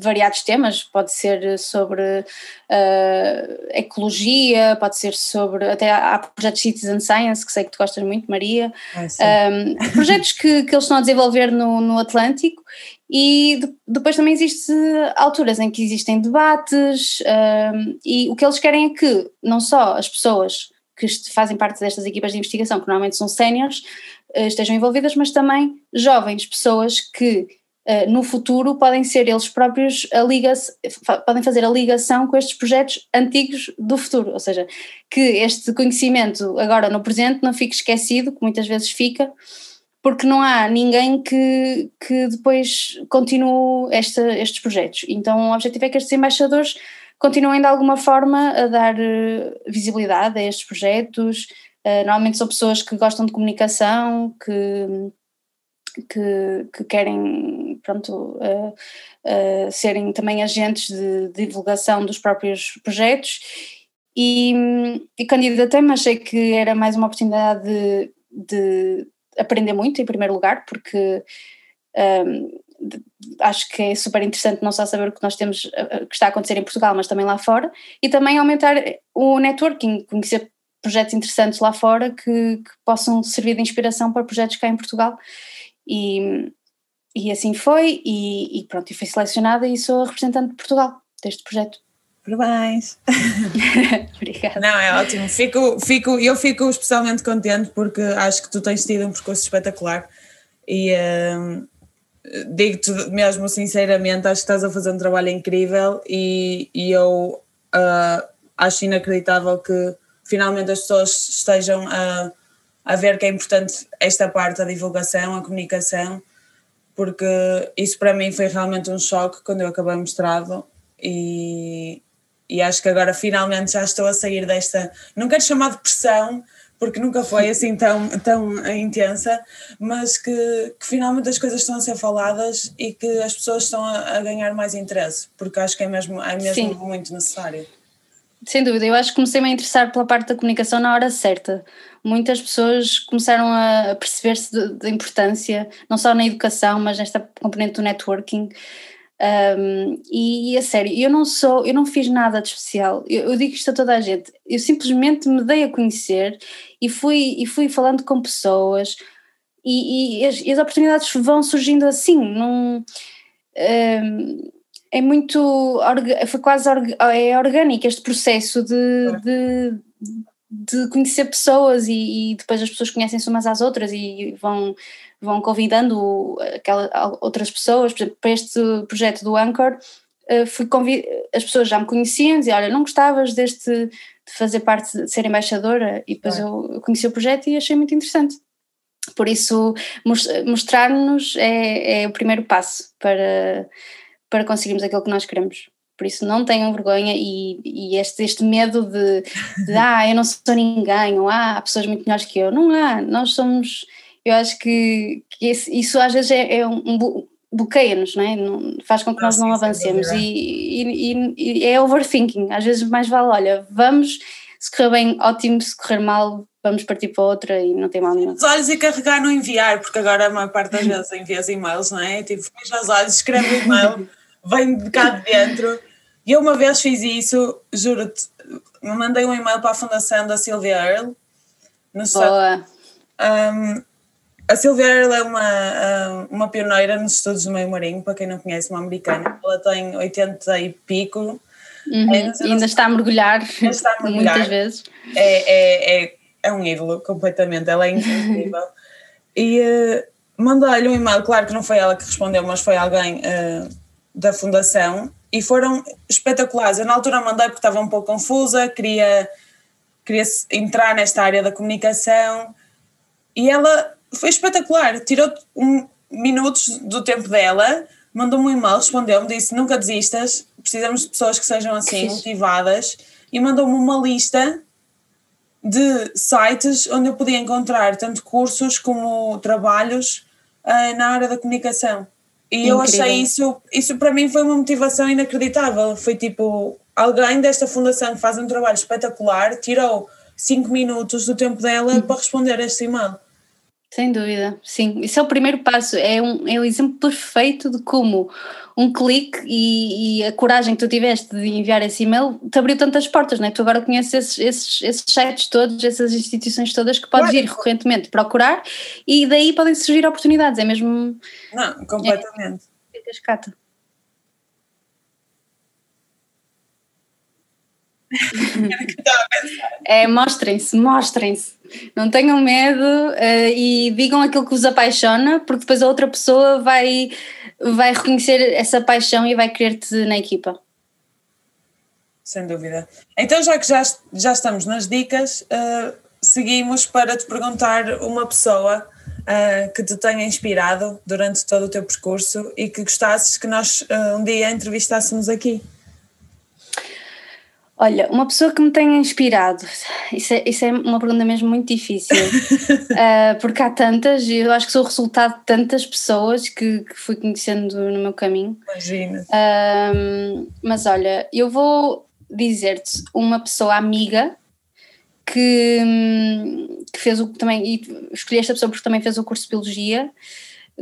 [SPEAKER 2] variados temas, pode ser sobre uh, ecologia, pode ser sobre, até há projetos Citizen Science, que sei que tu gostas muito, Maria, um, projetos que, que eles estão a desenvolver no, no Atlântico. E de, depois também existem alturas em que existem debates um, e o que eles querem é que não só as pessoas que fazem parte destas equipas de investigação, que normalmente são séniores, uh, estejam envolvidas, mas também jovens, pessoas que Uh, no futuro podem ser eles próprios a liga podem fazer a ligação com estes projetos antigos do futuro, ou seja, que este conhecimento agora no presente não fique esquecido, que muitas vezes fica, porque não há ninguém que, que depois continue esta, estes projetos. Então o objetivo é que estes embaixadores continuem de alguma forma a dar uh, visibilidade a estes projetos, uh, normalmente são pessoas que gostam de comunicação, que que, que querem pronto, uh, uh, serem também agentes de, de, divulgação dos próprios projetos. E, e candidatei-me, achei que era mais uma oportunidade de, de aprender muito em primeiro lugar, porque um, acho que é super interessante não só saber o que nós temos, eh, que está a acontecer em Portugal, mas também lá fora, e também aumentar o networking, conhecer projetos interessantes lá fora que, que possam servir de inspiração para projetos cá em Portugal. E, e assim foi, e, e pronto, e fui selecionada e sou a representante de Portugal deste projeto.
[SPEAKER 1] Parabéns!
[SPEAKER 2] Obrigada.
[SPEAKER 1] Não, é ótimo. Fico, fico, eu fico especialmente contente porque acho que tu tens tido um percurso espetacular e uh, digo-te mesmo sinceramente, acho que estás a fazer um trabalho incrível e, e eu uh, acho inacreditável que finalmente as pessoas estejam a a ver que é importante esta parte da divulgação, a comunicação, porque isso para mim foi realmente um choque quando eu acabei o mestrado e, e acho que agora finalmente já estou a sair desta, não quero chamar de pressão, porque nunca foi assim tão, tão intensa, mas que, que, finalmente as coisas estão a ser faladas e que as pessoas estão a, a ganhar mais interesse, porque acho que é mesmo, é mesmo muito necessário.
[SPEAKER 2] Sem dúvida, eu acho que comecei-me a interessar pela parte da comunicação na hora certa. Muitas pessoas começaram a perceber-se da importância, não só na educação, mas nesta componente do networking. Um, e, e a sério, eu não sou, eu não fiz nada de especial. Eu, eu, digo isto a toda a gente. Eu simplesmente me dei a conhecer e fui, e fui falando com pessoas e, e, as, e as, oportunidades vão surgindo assim. Num, um, é muito foi quase é orgânico este processo de, de, de conhecer pessoas e, e, depois as pessoas conhecem-se umas às outras e vão vão convidando aquela, outras pessoas por exemplo, para este projeto do Anchor eh, fui convid... as pessoas já me conheciam diziam olha não gostavas deste de fazer parte de ser embaixadora e depois é. eu conheci o projeto e achei muito interessante por isso mostrar-nos é, é o primeiro passo para para conseguirmos aquilo que nós queremos. Por isso não tenham vergonha e, e este, este medo de, de ah, eu não sou ninguém, ou ah, há pessoas muito melhores que eu. Não há, nós somos, eu acho que, que esse, isso às vezes é, é um, um bloqueia-nos, não é? Faz com que nós não avancemos e, e, e, é overthinking, às vezes mais vale, olha, vamos, se correr bem, ótimo, se correr mal, vamos partir para outra e não tem mal nenhum.
[SPEAKER 1] Os olhos e carregar no enviar, porque agora a maior parte das vezes envias e-mails, não é? Tipo, fecha os olhos, escreve o e-mail vem de cá de dentro. E eu uma vez fiz isso, juro-te, mandei um e-mail para a fundação da Sylvia Earle.
[SPEAKER 2] No Boa.
[SPEAKER 1] Um, a Sylvia Earle é uma, uma pioneira nos estudos do meio marinho, para quem não conhece, uma americana. Ela tem 80 e pico
[SPEAKER 2] Uhum. Ainda, ainda está a mergulhar, está a mergulhar. muitas vezes.
[SPEAKER 1] É, é, é, é um ídolo, completamente, ela é incrível. e uh, mandei-lhe um e-mail, claro que não foi ela que respondeu, mas foi alguém uh, da fundação, e foram espetaculares. Eu na altura mandei porque estava um pouco confusa, queria, queria entrar nesta área da comunicação, e ela foi espetacular, tirou um, minutos do tempo dela, mandou-me um e-mail, respondeu-me, disse nunca desistas, precisamos de pessoas que sejam assim, que motivadas, e mandou-me uma lista de sites onde eu podia encontrar tanto cursos como trabalhos uh, na área da comunicação. E Incrível. eu achei isso, isso para mim foi uma motivação inacreditável. Foi tipo, alguém desta fundação que faz um trabalho espetacular tirou cinco minutos do tempo dela hum. para responder a este e-mail.
[SPEAKER 2] Sem dúvida, sim. Isso é o primeiro passo, é um, é um exemplo perfeito de como um clique e, e, a coragem que tu tiveste de enviar esse e-mail te abriu tantas portas, não é? Tu agora conheces esses, esses, esses sites todos, essas instituições todas que podes claro. ir recorrentemente procurar e daí podem surgir oportunidades, é mesmo.
[SPEAKER 1] Não, completamente. É, cascata.
[SPEAKER 2] É, mostrem-se, mostrem-se. Não tenham medo uh, e digam aquilo que vos apaixona, porque depois a outra pessoa vai, vai reconhecer essa paixão e vai querer-te na equipa.
[SPEAKER 1] Sem dúvida. Então, já que já, já estamos nas dicas, uh, seguimos para te perguntar uma pessoa uh, que te tenha inspirado durante todo o teu percurso e que gostasses que nós um dia entrevistássemos aqui.
[SPEAKER 2] Olha, uma pessoa que me tenha inspirado, isso é, isso é uma pergunta mesmo muito difícil, uh, porque há tantas, e eu acho que sou o resultado de tantas pessoas que, que fui conhecendo no meu caminho.
[SPEAKER 1] Imagina.
[SPEAKER 2] Uh, mas olha, eu vou dizer-te uma pessoa amiga que, que fez o também, e escolhi esta pessoa porque também fez o curso de Biologia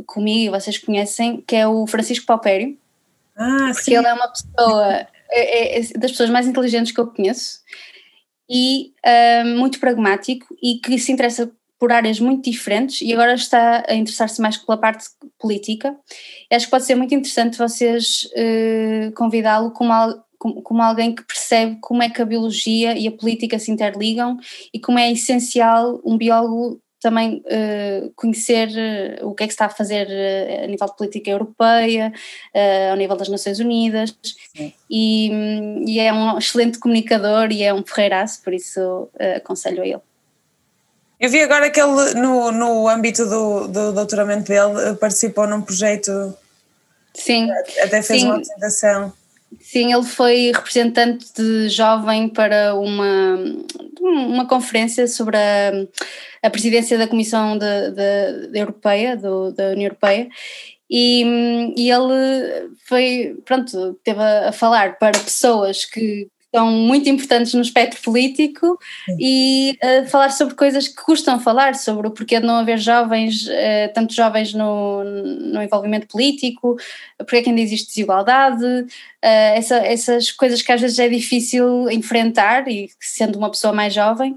[SPEAKER 2] comigo, e vocês conhecem, que é o Francisco Paupério.
[SPEAKER 1] Ah,
[SPEAKER 2] porque sim. ele é uma pessoa é, é, é, das pessoas mais inteligentes que eu conheço e uh, muito pragmático e que se interessa por áreas muito diferentes e agora está a interessar-se mais pela parte política. acho que pode ser muito interessante vocês uh, convidá-lo como, como, como, alguém que percebe como é que a biologia e a política se interligam e como é essencial um biólogo também uh, conhecer uh, o que é que está a fazer uh, a nível de política europeia, ao nível das Nações Unidas, e, e, é um excelente comunicador e é um ferreiraço, por isso aconselho a ele.
[SPEAKER 1] Eu vi agora que ele, no, no âmbito do, do doutoramento dele, participou num projeto.
[SPEAKER 2] Sim.
[SPEAKER 1] Até fez sim. uma apresentação.
[SPEAKER 2] Sim, ele foi representante de jovem para uma, uma conferência sobre a, a presidência da Comissão de, de, de Europeia, do, da União Europeia, e, e, ele foi, pronto, teve a, a falar para pessoas que são muito importantes no espectro político e uh, falar sobre coisas que custam falar, sobre o porquê de não haver jovens, uh, tantos jovens no, no envolvimento político, porque é que ainda existe desigualdade, uh, essa, essas coisas que às vezes é difícil enfrentar e sendo uma pessoa mais jovem,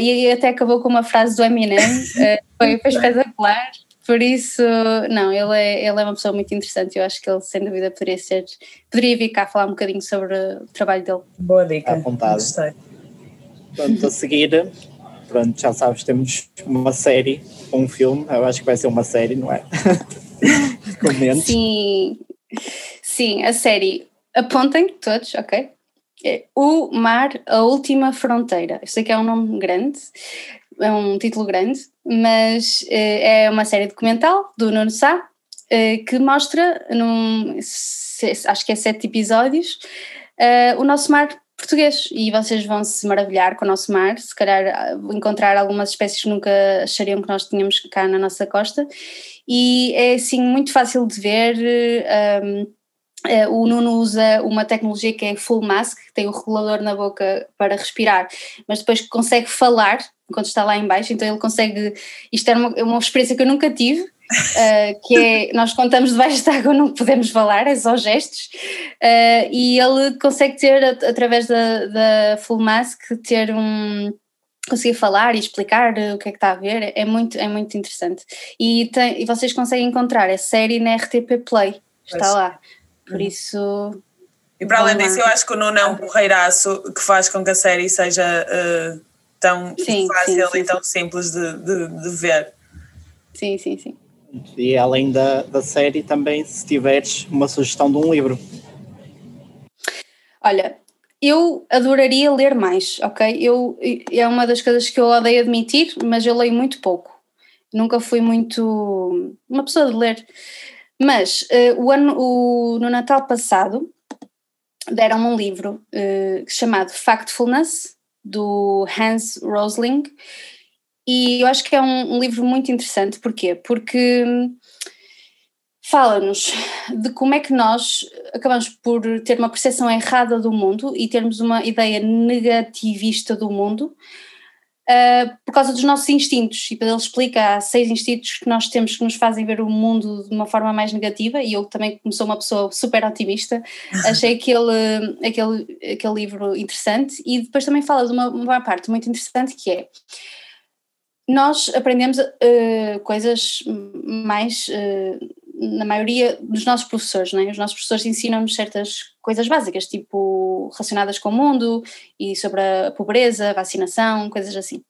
[SPEAKER 2] e até acabou com uma frase do Eminem, foi, foi espetacular. Por isso, não, ele é, ele é uma pessoa muito interessante. Eu acho que ele, sem dúvida, poderia ser. Poderia vir cá falar um bocadinho sobre o trabalho dele.
[SPEAKER 1] Boa dica.
[SPEAKER 3] Apontado. Gostei. Pronto, a seguir, pronto, já sabes, temos uma série, um filme. Eu acho que vai ser uma série, não é?
[SPEAKER 2] Comente. Sim, sim, a série. Apontem todos, ok? É o Mar, a Última Fronteira. Eu sei que é um nome grande, é um título grande, mas uh, é uma série documental do Nuno Sá, uh, que mostra, num, acho que é sete episódios, uh, o nosso mar português. E vocês vão se maravilhar com o nosso mar, se calhar encontrar algumas espécies que nunca achariam que nós tínhamos cá na nossa costa. E é assim muito fácil de ver um, o Nuno usa uma tecnologia que é full mask, que tem o regulador na boca para respirar, mas depois consegue falar enquanto está lá embaixo, então ele consegue, isto é uma, é uma experiência que eu nunca tive, uh, que é, nós contamos debaixo de água não podemos falar, é só gestos, uh, e ele consegue ter, através da, da Full Mask, ter um conseguir falar e explicar o que é que está a ver, é muito, é muito interessante. E, tem, e vocês conseguem encontrar a série na RTP Play, está lá. Por uhum. isso
[SPEAKER 1] E para além disso, eu acho que o Nuno é um porreiraço que faz com que a série seja uh, tão sim, fácil sim, e tão simples de, de, de, ver.
[SPEAKER 2] Sim, sim, sim.
[SPEAKER 3] E além da, da série, também se tiveres uma sugestão de um livro.
[SPEAKER 2] Olha, eu adoraria ler mais, ok? Eu, é uma das coisas que eu odeio admitir, mas eu leio muito pouco. Nunca fui muito uma pessoa de ler. Mas uh, o ano, o, no Natal passado deram um livro uh, chamado Factfulness, do Hans Rosling, e eu acho que é um, um livro muito interessante. Porquê? Porque fala-nos de como é que nós acabamos por ter uma percepção errada do mundo e termos uma ideia negativista do mundo uh, por causa dos nossos instintos. E ele explica há seis instintos que nós temos que nos fazem ver o mundo de uma forma mais negativa. E eu também, como sou uma pessoa super otimista, achei aquele, aquele, aquele livro interessante. E depois também fala de uma, uma parte muito interessante que é nós aprendemos uh, coisas mais uh, na maioria dos nossos professores, não é? os nossos professores ensinam-nos certas coisas básicas, tipo relacionadas com o mundo e sobre a pobreza, vacinação, coisas assim.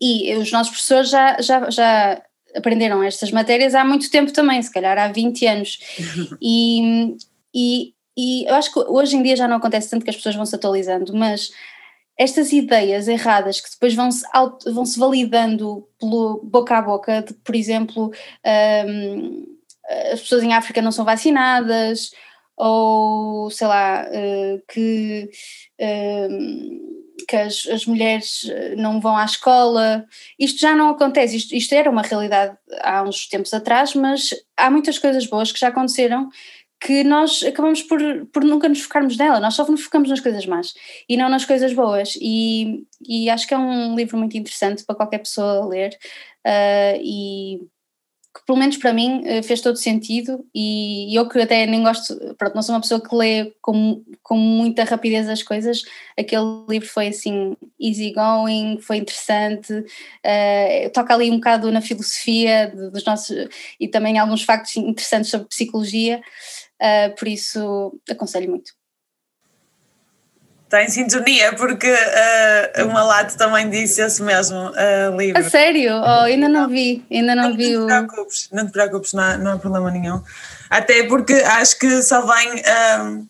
[SPEAKER 2] E os nossos professores já, já, já aprenderam estas matérias há muito tempo também, se calhar há 20 anos. E, e, e eu acho que hoje em dia já não acontece tanto que as pessoas vão se atualizando, mas estas ideias erradas que depois vão se, vão -se validando pelo boca a boca, de, por exemplo, um, as pessoas em África não são vacinadas, ou sei lá, eh, que, ehm, que as, as mulheres eh, não vão à escola. Isto já não acontece, isto, isto era uma realidade há uns tempos atrás, mas há muitas coisas boas que já aconteceram que nós acabamos por, por nunca nos focarmos nela, nós só nos focamos nas coisas más e não nas coisas boas. E, e acho que é um livro muito interessante para qualquer pessoa ler. Uh, e que pelo menos para mim eh, fez todo sentido e eu que até nem gosto, pronto, não sou uma pessoa que lê com, com muita rapidez as coisas, aquele livro foi assim easy going, foi interessante, uh, toca ali um bocado na filosofia dos nossos e também alguns factos interessantes sobre psicologia, uh, por isso aconselho muito
[SPEAKER 1] está em sintonia, porque uh, o Malato também disse esse mesmo uh, livro.
[SPEAKER 2] A sério? Oh, ainda não vi, ainda não, não vi
[SPEAKER 1] o. Não te preocupes, não te preocupes, não há, não há problema nenhum. Até porque acho que só vem uh,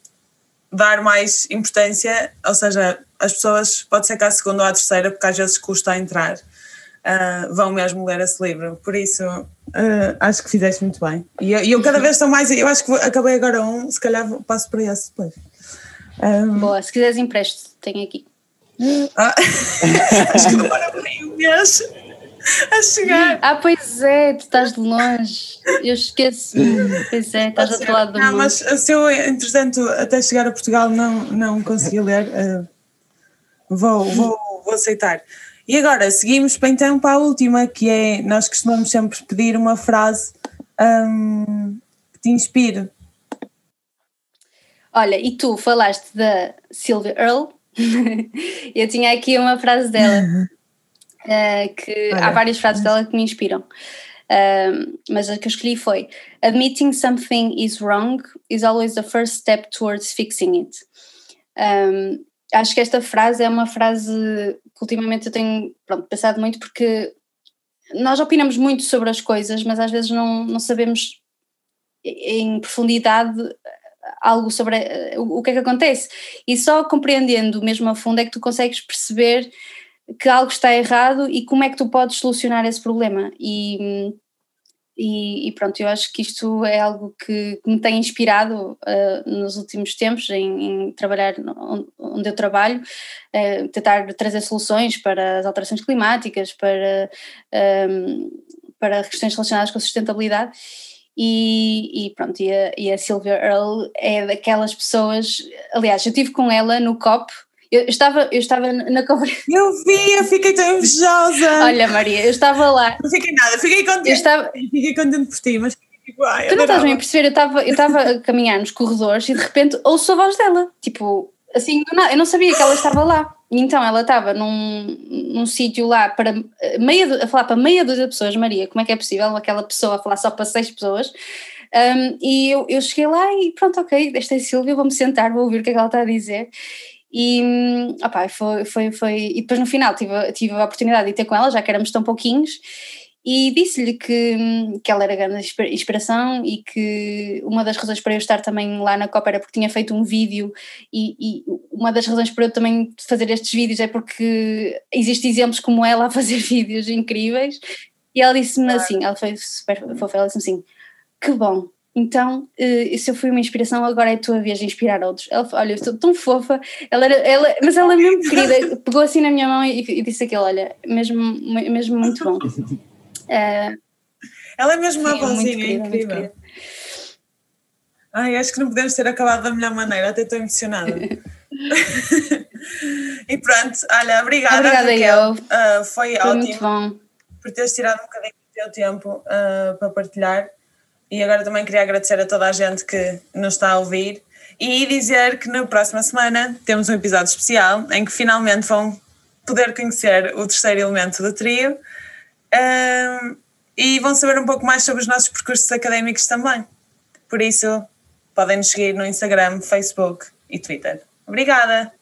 [SPEAKER 1] dar mais importância, ou seja, as pessoas, pode ser que à segunda ou à terceira, porque às vezes custa entrar, uh, vão mesmo ler esse livro. Por isso, uh, acho que fizeste muito bem. E eu, eu, cada vez estou mais. Eu acho que acabei agora um, se calhar passo para esse depois.
[SPEAKER 2] Um, Boa, se quiseres empresto, tenho aqui.
[SPEAKER 1] Ah, acho que demora um mês a chegar.
[SPEAKER 2] Ah, pois é, tu estás de longe. Eu esqueço. Pois é, estás do outro lado do
[SPEAKER 1] não,
[SPEAKER 2] mundo.
[SPEAKER 1] Mas se eu, entretanto, até chegar a Portugal não, não consegui ler, uh, vou, vou, vou aceitar. E agora seguimos para, então para a última, que é nós costumamos sempre pedir uma frase um, que te inspire
[SPEAKER 2] Olha, e tu falaste da Sylvia Earle, eu tinha aqui uma frase dela, uh, que Olha. há várias frases dela que me inspiram. Uh, mas a que eu escolhi foi Admitting something is wrong is always the first step towards fixing it. Um, acho que esta frase é uma frase que ultimamente eu tenho pronto, pensado muito porque nós opinamos muito sobre as coisas, mas às vezes não, não sabemos em profundidade algo sobre eh, o que é que acontece. E só compreendendo mesmo a fundo é que tu consegues perceber que algo está errado e como é que tu podes solucionar esse problema. E, e, e pronto, eu acho que isto é algo que, que me tem inspirado uh, nos últimos tempos em, em, trabalhar onde eu trabalho, uh, tentar trazer soluções para as alterações climáticas, para, um, para questões relacionadas com a sustentabilidade e, e pronto, e a, e a Sylvia Earle é daquelas pessoas, aliás, eu estive com ela no COP, eu estava, eu estava na conferência.
[SPEAKER 1] Eu vi, eu fiquei tão invejosa.
[SPEAKER 2] Olha, Maria, eu estava lá.
[SPEAKER 1] Não fiquei nada, fiquei contente. Eu estava... Fiquei contente por ti, mas tipo, ai,
[SPEAKER 2] Tu não estás bem a perceber, eu estava, eu estava a caminhar nos corredores e de repente ouço a voz dela. Tipo, assim, do nada. Eu não sabia que ela estava lá. Então ela estava num, num sítio lá para meia, a falar para meia dúzia de pessoas, Maria, como é que é possível aquela pessoa falar só para seis pessoas? Um, e eu, eu cheguei lá e pronto, ok, esta é a Silvia, vou-me sentar, vou ouvir o que é que ela está a dizer. E opa, foi, foi, foi. E depois no final tive, tive a oportunidade de ter com ela, já que éramos tão pouquinhos, e disse-lhe que, que ela era grande inspiração e que uma das razões para eu estar também lá na Copa era porque tinha feito um vídeo e, e uma das razões para eu também fazer estes vídeos é porque existem exemplos como ela a fazer vídeos incríveis e ela disse-me claro. assim, ela foi super fofa, ela disse-me assim, que bom, então, uh, se eu fui uma inspiração, agora é a tua vez de inspirar outros. Ela olha, eu estou tão fofa, ela era, ela, mas ela é mesmo querida, pegou assim na minha mão e, e disse aquilo, olha, mesmo, mesmo muito bom.
[SPEAKER 1] Uh, ela é mesmo uma vozinha incrível. Ai, acho que não podemos ter acabado da melhor maneira, até estou emocionada. e pronto, olha, obrigada.
[SPEAKER 2] Obrigada, eu.
[SPEAKER 1] Uh, foi, foi ótimo. Muito bom. Por teres tirado um bocadinho do teu tempo uh, para partilhar. E agora também queria agradecer a toda a gente que nos está a ouvir e dizer que na próxima semana temos um episódio especial em que finalmente vão poder conhecer o terceiro elemento do trio um, e vão saber um pouco mais sobre os nossos percursos académicos também. Por isso, podem nos seguir no Instagram, Facebook e Twitter. Obrigada!